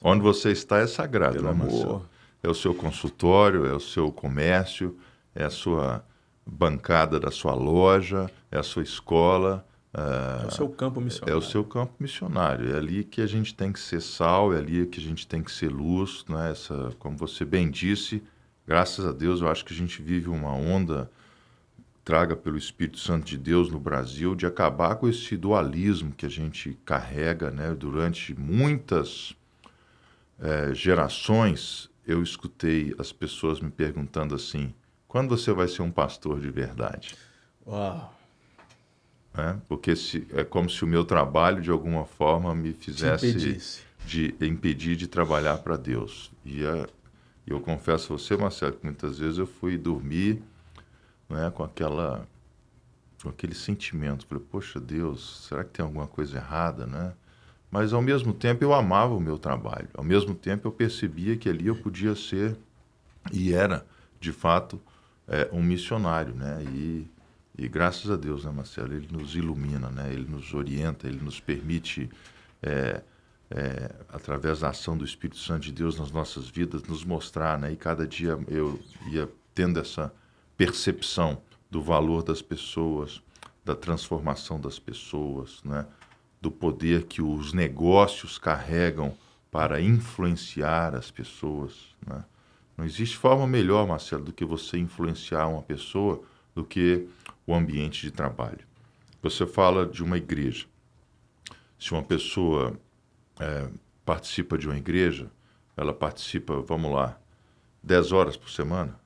Onde você está é sagrado, Pelo né, Marcelo? amor. É o seu consultório, é o seu comércio, é a sua bancada da sua loja, é a sua escola, É o seu campo é missionário. o seu campo missionário. É ali que a gente tem que ser sal, é ali que a gente tem que ser luz, né? Essa, como você bem disse, graças a Deus, eu acho que a gente vive uma onda traga pelo Espírito Santo de Deus no Brasil de acabar com esse dualismo que a gente carrega, né? Durante muitas eh, gerações, eu escutei as pessoas me perguntando assim: quando você vai ser um pastor de verdade? Uau. Né? Porque se, é como se o meu trabalho de alguma forma me fizesse de impedir de trabalhar para Deus. E a- eu confesso a você, Marcelo, que muitas vezes eu fui dormir né, com aquela com aquele sentimento, falei, poxa Deus, será que tem alguma coisa errada, né? Mas ao mesmo tempo eu amava o meu trabalho. Ao mesmo tempo eu percebia que ali eu podia ser e era, de fato, é, um missionário, né? E, e graças a Deus, né, Marcelo, ele nos ilumina, né? Ele nos orienta, ele nos permite é, é, através da ação do Espírito Santo de Deus nas nossas vidas, nos mostrar, né? E cada dia eu ia tendo essa percepção do valor das pessoas, da transformação das pessoas, né? Do poder que os negócios carregam para influenciar as pessoas, né? Não existe forma melhor, Marcelo, do que você influenciar uma pessoa do que o ambiente de trabalho. Você fala de uma igreja. Se uma pessoa é, participa de uma igreja, ela participa, vamos lá, 10 horas por semana,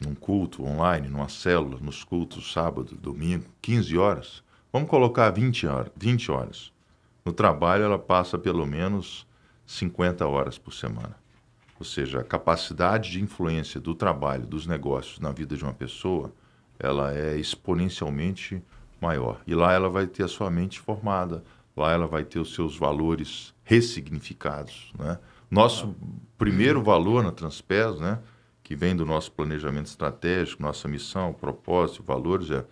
num culto online, numa célula, nos cultos sábado, domingo, 15 horas. Vamos colocar 20 horas. 20 horas. No trabalho, ela passa pelo menos 50 horas por semana. Ou seja, a capacidade de influência do trabalho, dos negócios na vida de uma pessoa, ela é exponencialmente maior. E lá ela vai ter a sua mente formada, lá ela vai ter os seus valores ressignificados. Né? Nosso primeiro valor na Transpes, né, que vem do nosso planejamento estratégico, nossa missão, propósito, valores, é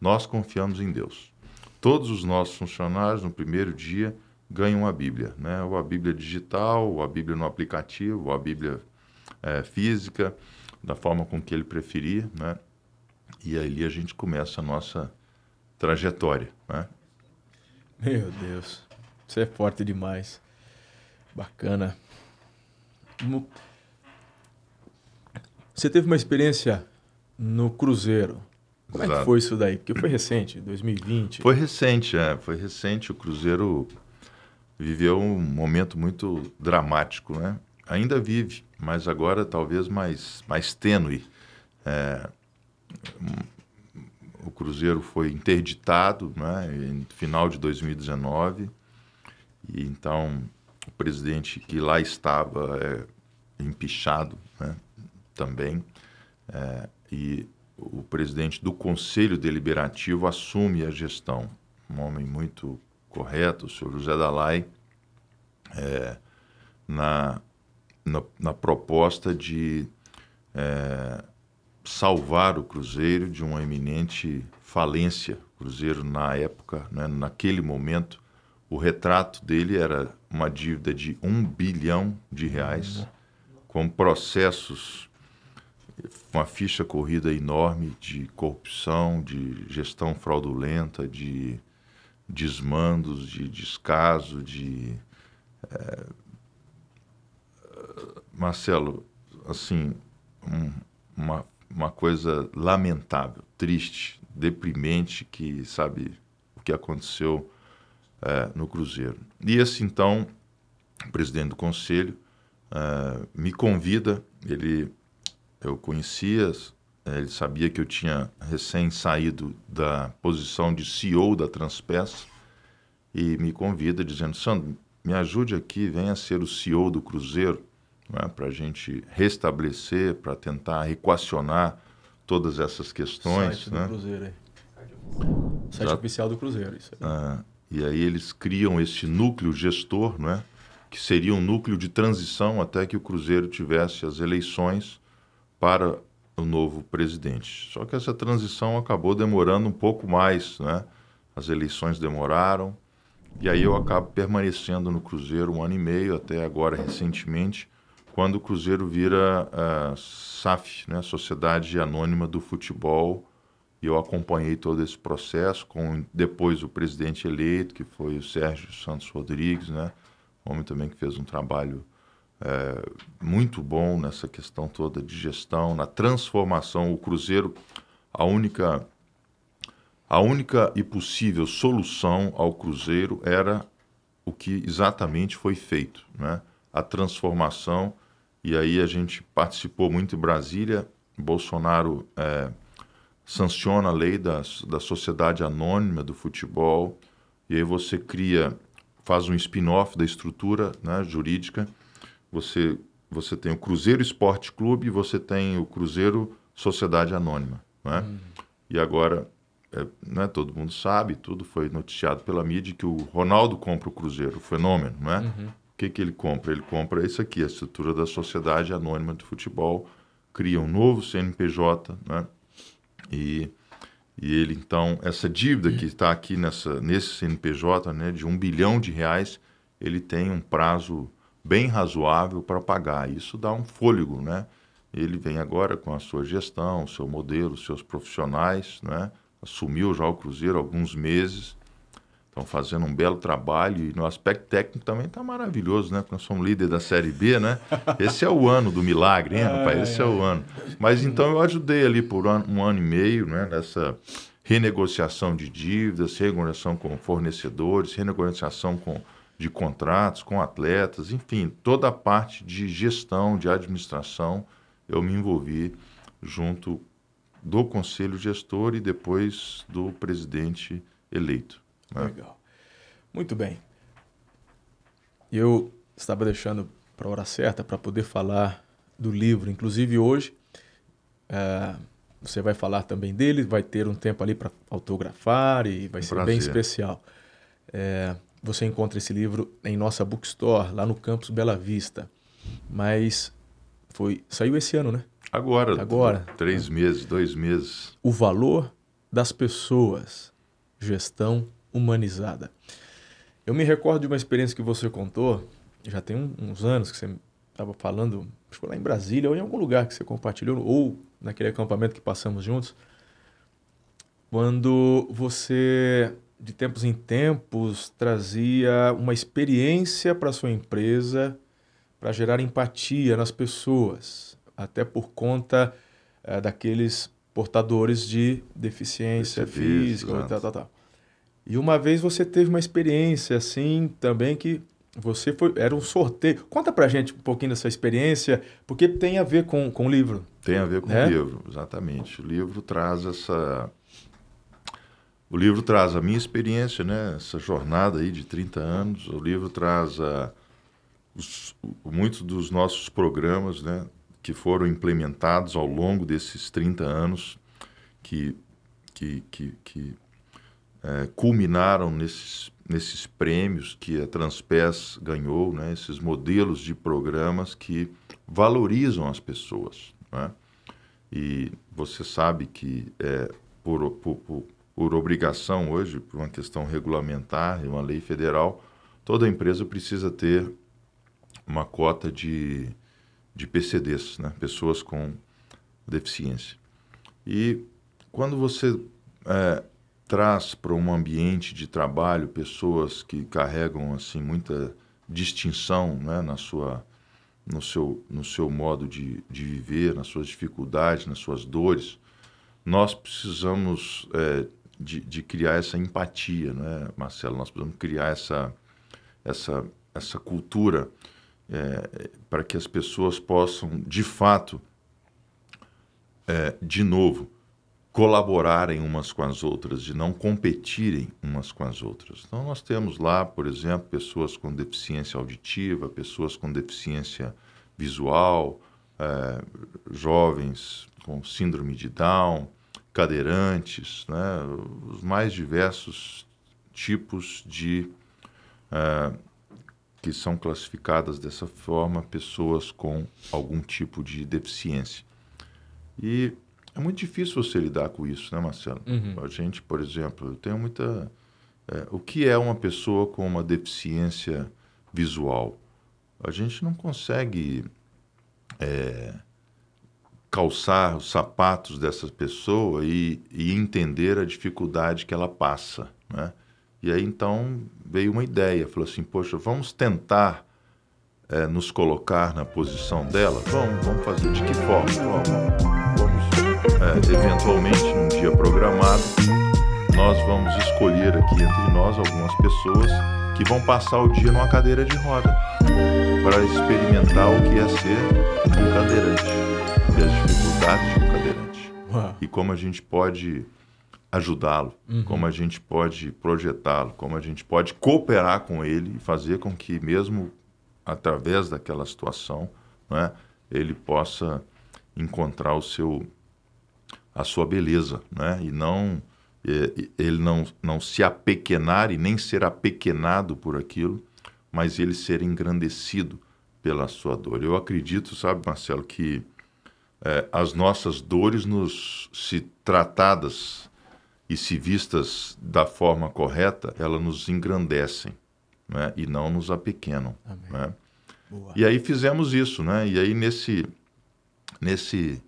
nós confiamos em Deus. Todos os nossos funcionários, no primeiro dia, ganham a Bíblia, né? ou a Bíblia digital, ou a Bíblia no aplicativo, ou a Bíblia eh, física, da forma com que ele preferir, né? E ali a gente começa a nossa trajetória. Né? Meu Deus, você é forte demais. Bacana. Você teve uma experiência no Cruzeiro. Como Exato. é que foi isso daí? Porque foi recente, 2020. Foi recente, é. Foi recente. O Cruzeiro viveu um momento muito dramático, né? Ainda vive, mas agora talvez mais, mais tênue. É, o Cruzeiro foi interditado né, no final de 2019 e então o presidente que lá estava é empichado né, também é, e o presidente do Conselho Deliberativo assume a gestão. Um homem muito correto, o senhor José Dalai, é, na, na, na, proposta de é, salvar o Cruzeiro de uma eminente falência. O Cruzeiro, na época, né, naquele momento, o retrato dele era uma dívida de um bilhão de reais, com processos, uma ficha corrida enorme de corrupção, de gestão fraudulenta, de desmandos, de descaso, de. É... Marcelo, assim, um, uma uma coisa lamentável, triste, deprimente, que sabe o que aconteceu é, no Cruzeiro. E esse, então, presidente do conselho é, me convida, ele, eu conhecia, é, ele sabia que eu tinha recém saído da posição de CEO da Transpes e me convida dizendo, Sandro, me ajude aqui, venha ser o CEO do Cruzeiro, né, para a gente restabelecer, para tentar equacionar todas essas questões. Site né? do Cruzeiro aí. Site Já, oficial do Cruzeiro, isso aí. Ah, e aí eles criam esse núcleo gestor, né, que seria um núcleo de transição até que o Cruzeiro tivesse as eleições para o novo presidente. Só que essa transição acabou demorando um pouco mais, né? As eleições demoraram, e aí eu acabo permanecendo no Cruzeiro um ano e meio, até agora recentemente, quando o Cruzeiro vira a SAF, né, Sociedade Anônima do Futebol, e eu acompanhei todo esse processo com depois o presidente eleito, que foi o Sérgio Santos Rodrigues, né, homem também que fez um trabalho é, muito bom nessa questão toda de gestão, na transformação. O Cruzeiro, a única, a única e possível solução ao Cruzeiro era o que exatamente foi feito, né? a transformação e aí a gente participou muito em Brasília. Bolsonaro é, sanciona a lei da, da sociedade anônima do futebol. E aí você cria, faz um spin-off da estrutura né, jurídica. Você, você tem o Cruzeiro Esporte Clube e você tem o Cruzeiro Sociedade Anônima. Né? Uhum. E agora, é, né, todo mundo sabe, tudo foi noticiado pela mídia, que o Ronaldo compra o Cruzeiro, o fenômeno, né? Uhum que, que ele compra? Ele compra isso aqui, a estrutura da Sociedade Anônima de Futebol, cria um novo CNPJ, né? E, e ele, então, essa dívida que está aqui nessa, nesse CNPJ, né, de um bilhão de reais, ele tem um prazo bem razoável para pagar. Isso dá um fôlego, né? Ele vem agora com a sua gestão, o seu modelo, os seus profissionais, né? Assumiu já o Cruzeiro alguns meses estão fazendo um belo trabalho e no aspecto técnico também está maravilhoso, né? Porque nós somos líder da Série B, né? Esse é o ano do milagre, hein, rapaz? Esse é o ano. Mas então eu ajudei ali por um ano e meio, né? Nessa renegociação de dívidas, renegociação com fornecedores, renegociação com, de contratos com atletas, enfim, toda a parte de gestão, de administração, eu me envolvi junto do conselho gestor e depois do presidente eleito. Né? Legal. Muito bem. Eu estava deixando para a hora certa para poder falar do livro. Inclusive hoje é, você vai falar também dele, vai ter um tempo ali para autografar e vai um ser prazer. bem especial. É, você encontra esse livro em nossa bookstore, lá no campus Bela Vista. Mas foi saiu esse ano, né? Agora. Agora. Três meses, dois meses. O valor das pessoas, gestão humanizada. Eu me recordo de uma experiência que você contou, já tem uns anos que você estava falando, acho que lá em Brasília ou em algum lugar que você compartilhou, ou naquele acampamento que passamos juntos. quando você, de tempos em tempos, trazia uma experiência para sua empresa para gerar empatia nas pessoas, até por conta é, daqueles portadores de deficiência física e tal, tal, tal. E uma vez você teve uma experiência assim também que você foi. Era um sorteio. Conta pra gente um pouquinho dessa experiência, porque tem a ver com, com o livro. Tem a ver com É? o livro, exatamente. O livro traz essa. O livro traz a minha experiência, né? Essa jornada aí de 30 anos. O livro traz a, os, muitos dos nossos programas, né? Que foram implementados ao longo desses 30 anos, que, que, que, que eh, culminaram nesses, nesses prêmios que a Transpes ganhou, né? Esses modelos de programas que valorizam as pessoas, né? E você sabe que é, por, por, por, por obrigação hoje, por uma questão regulamentar e uma lei federal, toda empresa precisa ter uma cota de, de PCDs, né? pessoas com deficiência. E quando você é, traz para um ambiente de trabalho pessoas que carregam assim muita distinção né? na sua no seu, no seu modo de, de viver, nas suas dificuldades, nas suas dores, nós precisamos é, de, de criar essa empatia, né, Marcelo? Nós precisamos criar essa, essa, essa cultura é, para que as pessoas possam, de fato, é, de novo, colaborarem umas com as outras, de não competirem umas com as outras. Então, nós temos lá, por exemplo, pessoas com deficiência auditiva, pessoas com deficiência visual, eh, jovens com síndrome de Down, cadeirantes, né, os mais diversos tipos de. eh, que são classificadas dessa forma, pessoas com algum tipo de deficiência. E é muito difícil você lidar com isso, né, Marcelo? Uhum. A gente, por exemplo, eu tenho muita. é, o que é uma pessoa com uma deficiência visual? A gente não consegue é, calçar os sapatos dessa pessoa e, e entender a dificuldade que ela passa, né? E aí então veio uma ideia, falou assim, poxa, vamos tentar é, nos colocar na posição dela? Vamos, vamos fazer de que forma? Vamos, vamos é, eventualmente num dia programado, nós vamos escolher aqui entre nós algumas pessoas que vão passar o dia numa cadeira de roda para experimentar o que é ser um cadeirante e as dificuldades de um cadeirante Uau. e como a gente pode ajudá-lo, como a gente pode projetá-lo, como a gente pode cooperar com ele e fazer com que mesmo através daquela situação, né, ele possa encontrar o seu a sua beleza, né, e não ele não não se apequenar e nem ser apequenado por aquilo, mas ele ser engrandecido pela sua dor. Eu acredito, sabe, Marcelo, que eh, as nossas dores nos se tratadas e se vistas da forma correta, elas nos engrandecem né? e não nos apequenam. Né? E aí fizemos isso, né? E aí nesse, nesse,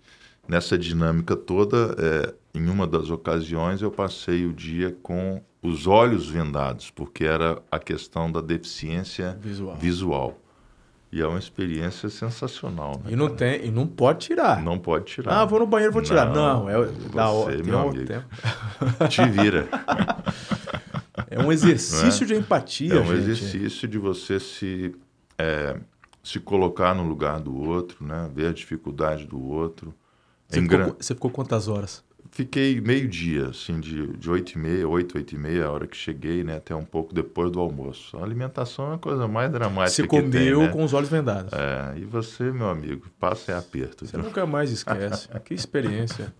nessa dinâmica toda, é, em uma das ocasiões eu passei o dia com os olhos vendados, porque era a questão da deficiência Visual. visual. E é uma experiência sensacional, né? E não tem, e não pode tirar. Não pode tirar. Ah, vou no banheiro, vou tirar. Não, é da hora. Meu um amigo. tempo. (laughs) Te vira. (laughs) É um exercício de empatia, É um gente. exercício de você se, é, se colocar no lugar do outro, né? ver a dificuldade do outro. Você, ficou, você ficou quantas horas? Fiquei meio dia, assim, de, de 8 e meia, 8, 8 e meia, a hora que cheguei, né? Até um pouco depois do almoço. A alimentação é a coisa mais dramática Você comeu tem, né? com os olhos vendados. É, e você, meu amigo, passa é aperto. Você viu? nunca mais esquece. (laughs) que experiência.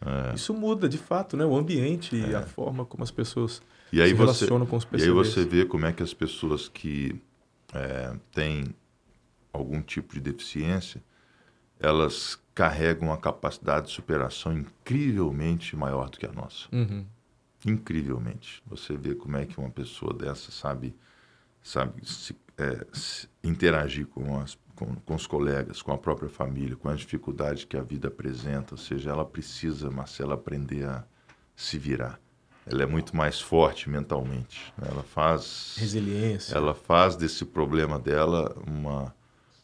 É. Isso muda, de fato, né? O ambiente e a forma como as pessoas E aí se você, relacionam com os E aí você vê como é que as pessoas que é, têm algum tipo de deficiência, elas carregam uma capacidade de superação incrivelmente maior do que a nossa. Uhum. Incrivelmente. Você vê como é que uma pessoa dessa sabe, sabe se, é, se interagir com, as, com, com os colegas, com a própria família, com as dificuldades que a vida apresenta. Ou seja, ela precisa, Marcela, aprender a se virar. Ela é muito mais forte mentalmente. né? Ela faz Resiliência. ela faz desse problema dela uma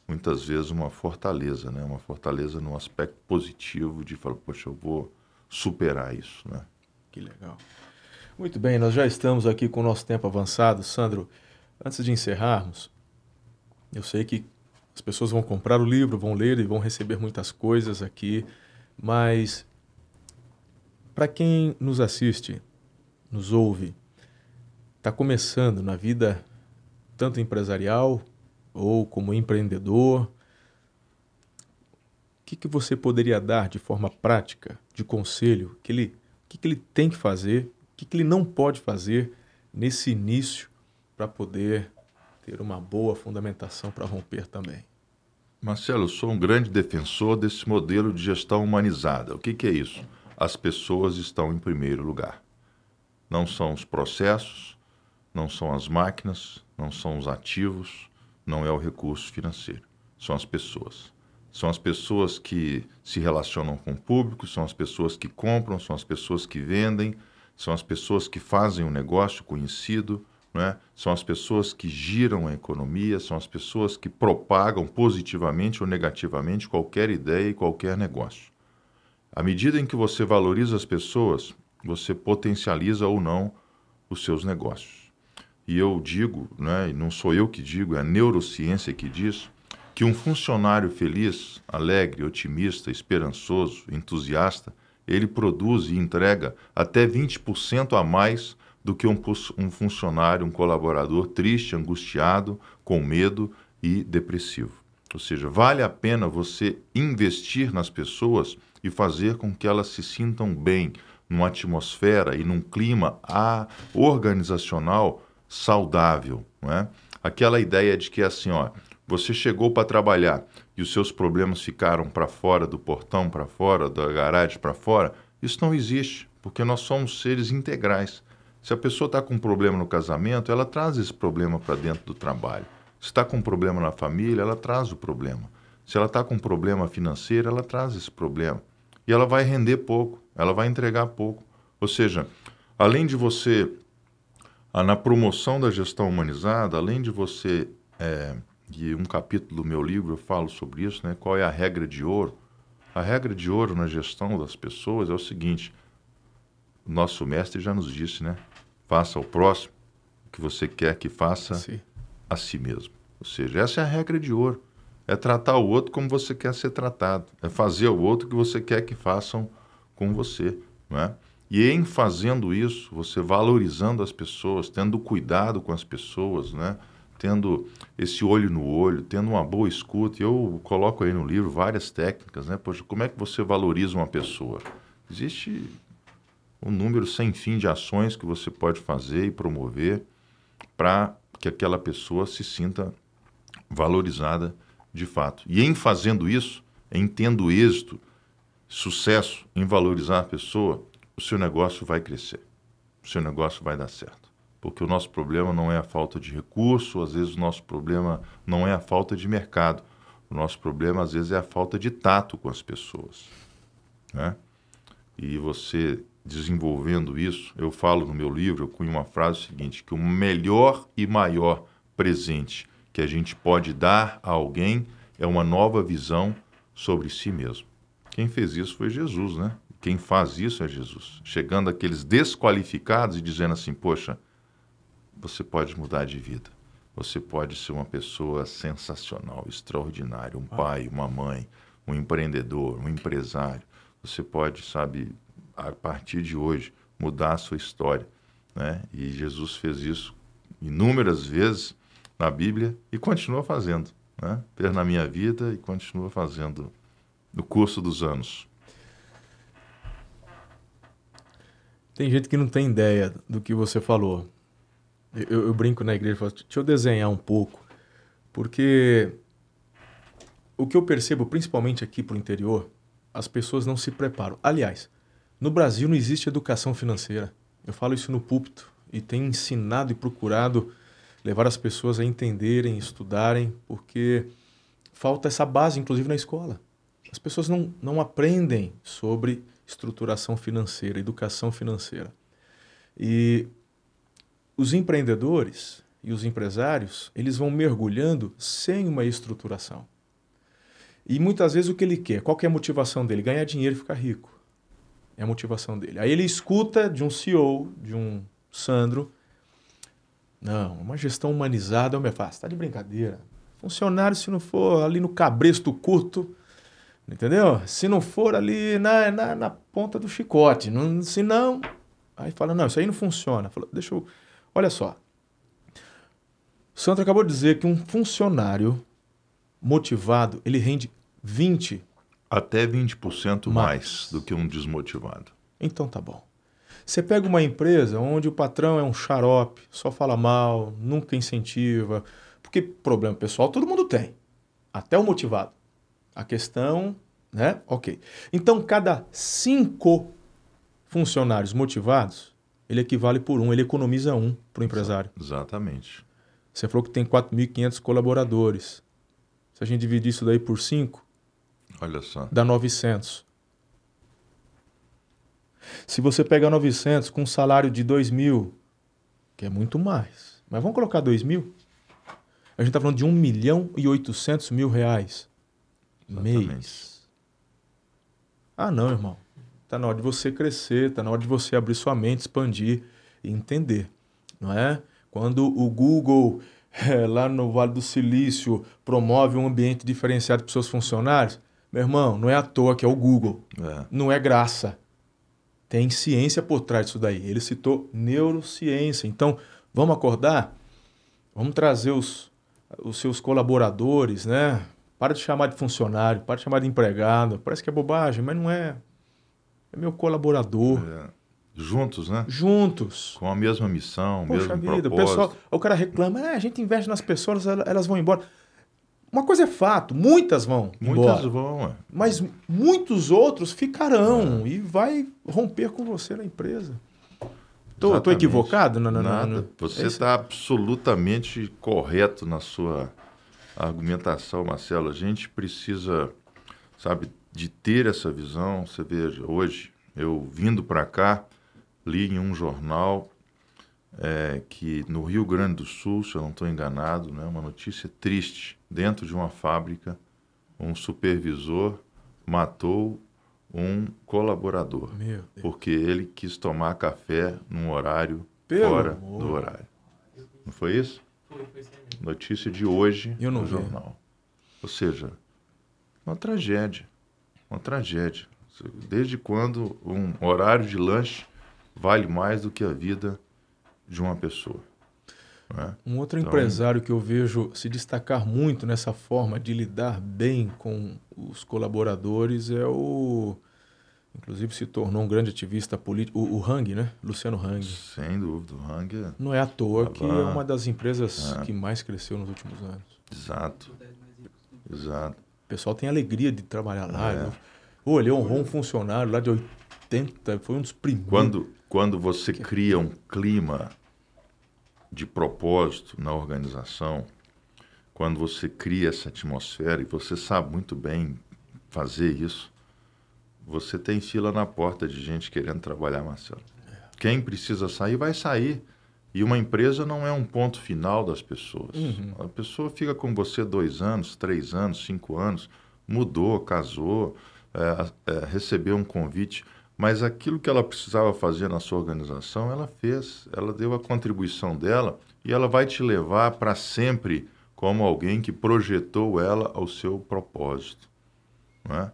muitas vezes uma fortaleza, né? Uma fortaleza num aspecto positivo de falar, poxa, eu vou superar isso, né? Que legal. Muito bem, nós já estamos aqui com o nosso tempo avançado. Sandro, antes de encerrarmos, eu sei que as pessoas vão comprar o livro, vão ler e vão receber muitas coisas aqui, mas para quem nos assiste, nos ouve, está começando na vida tanto empresarial ou como empreendedor, o que, que você poderia dar de forma prática, de conselho, que ele, o que, que ele tem que fazer, o que, que ele não pode fazer nesse início para poder ter uma boa fundamentação para romper também? Marcelo, eu sou um grande defensor desse modelo de gestão humanizada. O que, que é isso? As pessoas estão em primeiro lugar. Não são os processos, não são as máquinas, não são os ativos, não é o recurso financeiro. São as pessoas. São as pessoas que se relacionam com o público, são as pessoas que compram, são as pessoas que vendem, são as pessoas que fazem um negócio conhecido, não é? são as pessoas que giram a economia, são as pessoas que propagam positivamente ou negativamente qualquer ideia e qualquer negócio. À medida em que você valoriza as pessoas, você potencializa ou não os seus negócios. E eu digo, né, não sou eu que digo, é a neurociência que diz, que um funcionário feliz, alegre, otimista, esperançoso, entusiasta, ele produz e entrega até 20% a mais do que um, um funcionário, um colaborador triste, angustiado, com medo e depressivo. Ou seja, vale a pena você investir nas pessoas e fazer com que elas se sintam bem, numa atmosfera e num clima organizacional saudável, não é? Aquela ideia de que assim, ó, você chegou para trabalhar e os seus problemas ficaram para fora do portão, para fora da garagem, para fora, isso não existe, porque nós somos seres integrais. Se a pessoa está com um problema no casamento, ela traz esse problema para dentro do trabalho. Se está com um problema na família, ela traz o problema. Se ela está com um problema financeiro, ela traz esse problema. E ela vai render pouco, ela vai entregar pouco. Ou seja, além de você, na promoção da gestão humanizada, além de você, é, e um capítulo do meu livro eu falo sobre isso, né, qual é a regra de ouro? A regra de ouro na gestão das pessoas é o seguinte: nosso mestre já nos disse, né? Faça ao próximo o que você quer que faça Sim. a si mesmo. Ou seja, essa é a regra de ouro. É tratar o outro como você quer ser tratado. É fazer ao outro o que você quer que façam com você. Não é? E em fazendo isso, você valorizando as pessoas, tendo cuidado com as pessoas, né? tendo esse olho no olho, tendo uma boa escuta. Eu coloco aí no livro várias técnicas. Né? Poxa, como é que você valoriza uma pessoa? Existe um número sem fim de ações que você pode fazer e promover para que aquela pessoa se sinta valorizada de fato. E em fazendo isso, em tendo êxito, sucesso em valorizar a pessoa, o seu negócio vai crescer. O seu negócio vai dar certo. Porque o nosso problema não é a falta de recurso, às vezes o nosso problema não é a falta de mercado. O nosso problema, às vezes, é a falta de tato com as pessoas. Né? E você desenvolvendo isso, eu falo no meu livro, eu cunho uma frase seguinte, que o melhor e maior presente que a gente pode dar a alguém é uma nova visão sobre si mesmo. Quem fez isso foi Jesus, né? Quem faz isso é Jesus. Chegando aqueles desqualificados e dizendo assim: Poxa, você pode mudar de vida. Você pode ser uma pessoa sensacional, extraordinária, um pai, uma mãe, um empreendedor, um empresário. Você pode, sabe, a partir de hoje, mudar a sua história. Né? E Jesus fez isso inúmeras vezes na Bíblia e continua fazendo. Né? Fez na minha vida e continua fazendo no curso dos anos. Tem gente que não tem ideia do que você falou. Eu, eu brinco na igreja e falo, deixa eu desenhar um pouco. Porque o que eu percebo, principalmente aqui para o interior, as pessoas não se preparam. Aliás, no Brasil não existe educação financeira. Eu falo isso no púlpito e tenho ensinado e procurado levar as pessoas a entenderem, estudarem, porque falta essa base, inclusive na escola. As pessoas não, não aprendem sobre estruturação financeira, educação financeira. E os empreendedores e os empresários, eles vão mergulhando sem uma estruturação. E muitas vezes o que ele quer, qual que é a motivação dele? Ganhar dinheiro e ficar rico. É a motivação dele. Aí ele escuta de um CEO, de um Sandro, não, uma gestão humanizada, eu me faço, tá de brincadeira. Funcionário, se não for ali no cabresto curto, entendeu? Se não for ali na, na, na ponta do chicote, não, se não... Aí fala, não, isso aí não funciona. Fala, deixa eu... Olha só, o Sandro acabou de dizer que um funcionário motivado, ele rende 20. Até 20% mais. mais do que um desmotivado. Então tá bom. Você pega uma empresa onde o patrão é um xarope, só fala mal, nunca incentiva, porque problema pessoal todo mundo tem, até o motivado. A questão, né? Ok. Então, cada cinco funcionários motivados, ele equivale por um, ele economiza um para o empresário. Exatamente. Você falou que tem 4.500 colaboradores. Se a gente dividir isso daí por 5, Olha só. dá 900. Se você pega 900 com um salário de 2 mil, que é muito mais, mas vamos colocar 2 mil, a gente está falando de 1 milhão e 800 mil reais Exatamente. mês. Ah, não, irmão. Está na hora de você crescer, está na hora de você abrir sua mente, expandir e entender, não é? Quando o Google, é, (laughs) lá no Vale do Silício, promove um ambiente diferenciado para os seus funcionários, meu irmão, não é à toa que é o Google. É. Não é graça. Tem ciência por trás disso daí. Ele citou neurociência. Então, vamos acordar? Vamos trazer os, os seus colaboradores, né? Para de chamar de funcionário, para de chamar de empregado. Parece que é bobagem, mas não é. É meu colaborador. É. Juntos, né? Juntos. Com a mesma missão, Poxa mesmo vida, propósito. O, pessoal, o cara reclama, ah, a gente investe nas pessoas, elas vão embora. Uma coisa é fato, muitas vão Muitas embora, vão, é. Mas muitos outros ficarão é. e vai romper com você na empresa. Tô equivocado? Não, não, Nada. Não, Você está absolutamente correto na sua argumentação, Marcelo. A gente precisa, sabe, de ter essa visão. Você veja, hoje, eu vindo para cá, li em um jornal é, que no Rio Grande do Sul, se eu não estou enganado, né, uma notícia triste, dentro de uma fábrica, um supervisor matou um colaborador porque ele quis tomar café num horário Pelo fora amor. do horário. Não foi isso? Foi, foi Notícia de hoje no vi. jornal. Ou seja, uma tragédia. Uma tragédia. Desde quando um horário de lanche vale mais do que a vida de uma pessoa. É? Um outro então, empresário que eu vejo se destacar muito nessa forma de lidar bem com os colaboradores é o. Inclusive se tornou um grande ativista político, o, o Hang, né? Luciano Hang. Sem dúvida, o Hang. É... Não é à toa que é uma das empresas é. que mais cresceu nos últimos anos. Exato. Exato. O pessoal tem alegria de trabalhar lá. É. Pô, ele honrou um funcionário lá de 80, foi um dos primeiros. Quando, quando você cria um clima de propósito na organização, quando você cria essa atmosfera, e você sabe muito bem fazer isso, você tem fila na porta de gente querendo trabalhar, Marcelo. Quem precisa sair, vai sair. E uma empresa não é um ponto final das pessoas. Uhum. A pessoa fica com você dois anos, três anos, cinco anos, mudou, casou, é, é, receber um convite, mas aquilo que ela precisava fazer na sua organização, ela fez, ela deu a contribuição dela e ela vai te levar para sempre como alguém que projetou ela ao seu propósito. Não é?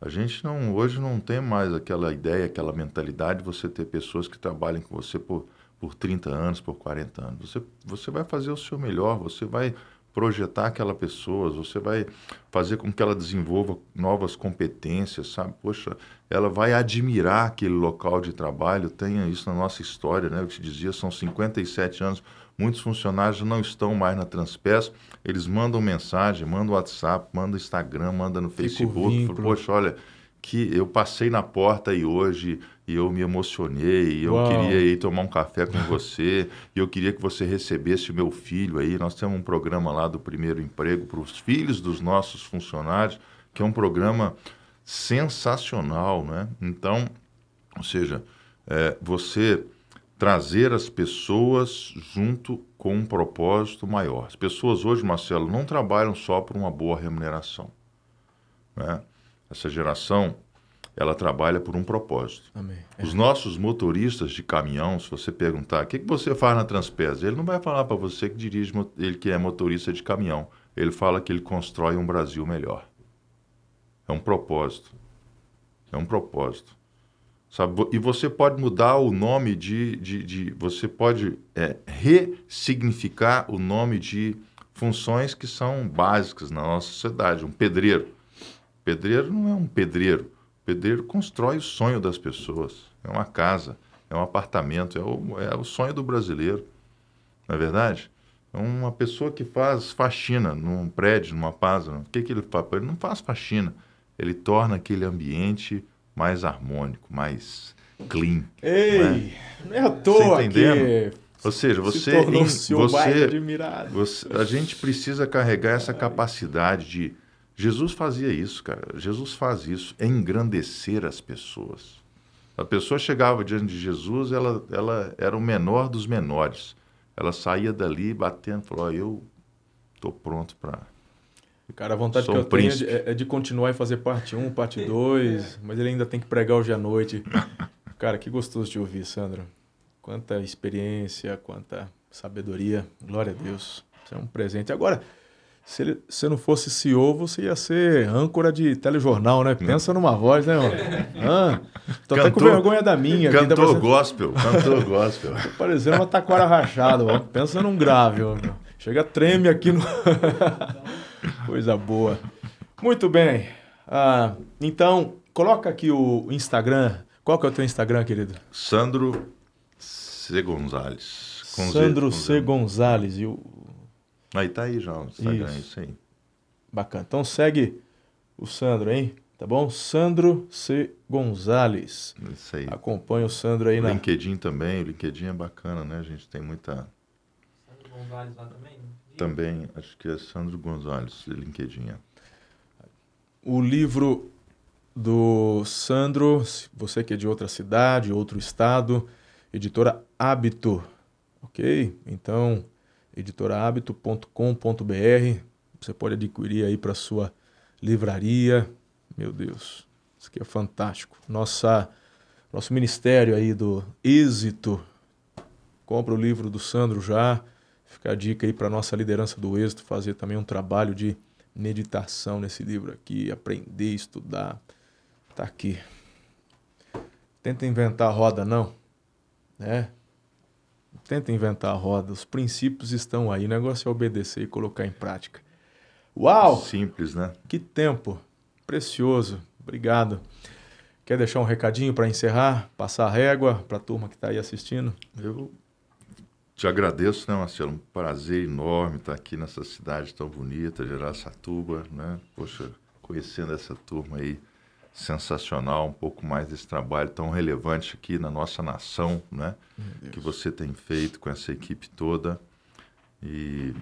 A gente não, hoje não tem mais aquela ideia, aquela mentalidade de você ter pessoas que trabalhem com você por, por 30 anos, por 40 anos. Você, você vai fazer o seu melhor, você vai projetar aquela pessoa, você vai fazer com que ela desenvolva novas competências, sabe? Poxa, ela vai admirar aquele local de trabalho, tenha isso na nossa história, né? Eu te dizia, são 57 anos, muitos funcionários não estão mais na Transpes, eles mandam mensagem, mandam WhatsApp, mandam Instagram, mandam no Facebook, falam, poxa, olha, que eu passei na porta e hoje e eu me emocionei, e eu Uau. queria ir tomar um café com (laughs) você, e eu queria que você recebesse o meu filho aí. Nós temos um programa lá do primeiro emprego para os filhos dos nossos funcionários, que é um programa sensacional, né? Então, ou seja, é, você trazer as pessoas junto com um propósito maior. As pessoas hoje, Marcelo, não trabalham só por uma boa remuneração. Né? Essa geração, ela trabalha por um propósito. Amém. Os nossos motoristas de caminhão, se você perguntar o que, que você faz na Transpesa, ele não vai falar para você que dirige, ele que é motorista de caminhão. Ele fala que ele constrói um Brasil melhor. É um propósito. É um propósito. Sabe? E você pode mudar o nome de. de, de você pode é, ressignificar o nome de funções que são básicas na nossa sociedade. Um pedreiro. Pedreiro não é um pedreiro. Pedreiro constrói o sonho das pessoas. É uma casa, é um apartamento, é o, é o sonho do brasileiro. Não é verdade? Uma pessoa que faz faxina num prédio, numa casa. O que, que ele faz? Ele não faz faxina. Ele torna aquele ambiente mais harmônico, mais clean. Ei, não é, não é à toa você entendendo? Ou seja, você, em, você, você, a gente precisa carregar essa capacidade de Jesus fazia isso, cara. Jesus faz isso, é engrandecer as pessoas. A pessoa chegava diante de Jesus, ela, ela era o menor dos menores. Ela saía dali batendo, falou: oh, "Eu estou pronto para Cara, a vontade Sou que eu tenho é de, é de, continuar e fazer parte 1, parte (laughs) 2, mas ele ainda tem que pregar hoje à noite. Cara, que gostoso de ouvir, Sandro. Quanta experiência, quanta sabedoria. Glória a Deus. Isso é um presente. Agora, se ele, se não fosse CEO, você ia ser âncora de telejornal, né? Pensa numa voz, né, mano? Ah, (laughs) tô cantor, até com vergonha da minha. Cantor tá parecendo... gospel, cantor (laughs) gospel. Tô parecendo uma taquara rachada, ó. Pensa num grave, ó. Chega, treme aqui no... Coisa boa. Muito bem. Ah, então, coloca aqui o Instagram. Qual que é o teu Instagram, querido? Sandro C. Gonzalez. Com Sandro Z, C. Gonzalez. E o... Aí tá aí já o Instagram, isso. isso aí. Bacana. Então segue o Sandro, hein? Tá bom? Sandro C. Gonzalez. Isso aí. Acompanha o Sandro aí o na. LinkedIn também. O LinkedIn é bacana, né? A gente tem muita. Sandro Gonzalez lá também? Também, acho que é Sandro Gonzalez, LinkedIn. O livro do Sandro, você que é de outra cidade, outro estado, editora Hábito, ok? Então, editorahabito.com.br, você pode adquirir aí para sua livraria. Meu Deus, isso aqui é fantástico. Nossa, nosso ministério aí do êxito. Compra o livro do Sandro já Fica a dica aí para nossa liderança do êxito fazer também um trabalho de meditação nesse livro aqui, aprender, estudar. Tá aqui. Tenta inventar a roda não, né? Tenta inventar a roda, os princípios estão aí, o negócio é obedecer e colocar em prática. Uau! Simples, né? Que tempo precioso. Obrigado. Quer deixar um recadinho para encerrar, passar a régua para a turma que está aí assistindo? Eu te agradeço, né, Marcelo? Um prazer enorme estar aqui nessa cidade tão bonita, Geraçatuba, né? Poxa, conhecendo essa turma aí sensacional, um pouco mais desse trabalho tão relevante aqui na nossa nação, né? Que você tem feito com essa equipe toda. E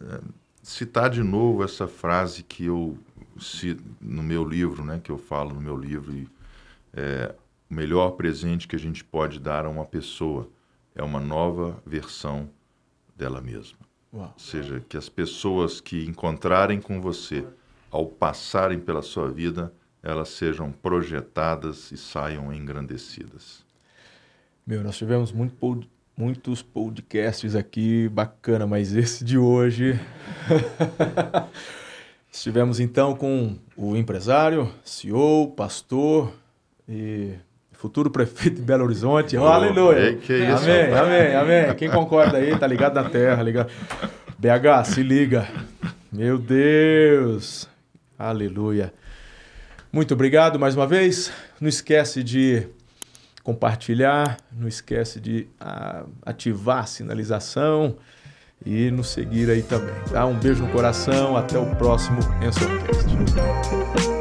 é, citar de novo essa frase que eu cito no meu livro, né? Que eu falo no meu livro, e, é, o melhor presente que a gente pode dar a uma pessoa é uma nova versão dela mesma. Uau. Ou seja, que as pessoas que encontrarem com você ao passarem pela sua vida, elas sejam projetadas e saiam engrandecidas. Meu, nós tivemos muito pod muitos podcasts aqui, bacana, mas esse de hoje. (laughs) Estivemos então com o empresário, CEO, pastor e futuro prefeito de Belo Horizonte. Oh, aleluia. Que é isso, amém, amém, amém. Quem concorda aí, tá ligado na terra, ligado. BH, se liga. Meu Deus. Aleluia. Muito obrigado mais uma vez. Não esquece de compartilhar, não esquece de ah, ativar a sinalização e nos seguir aí também, tá? Um beijo no coração, até o próximo Ensorcast.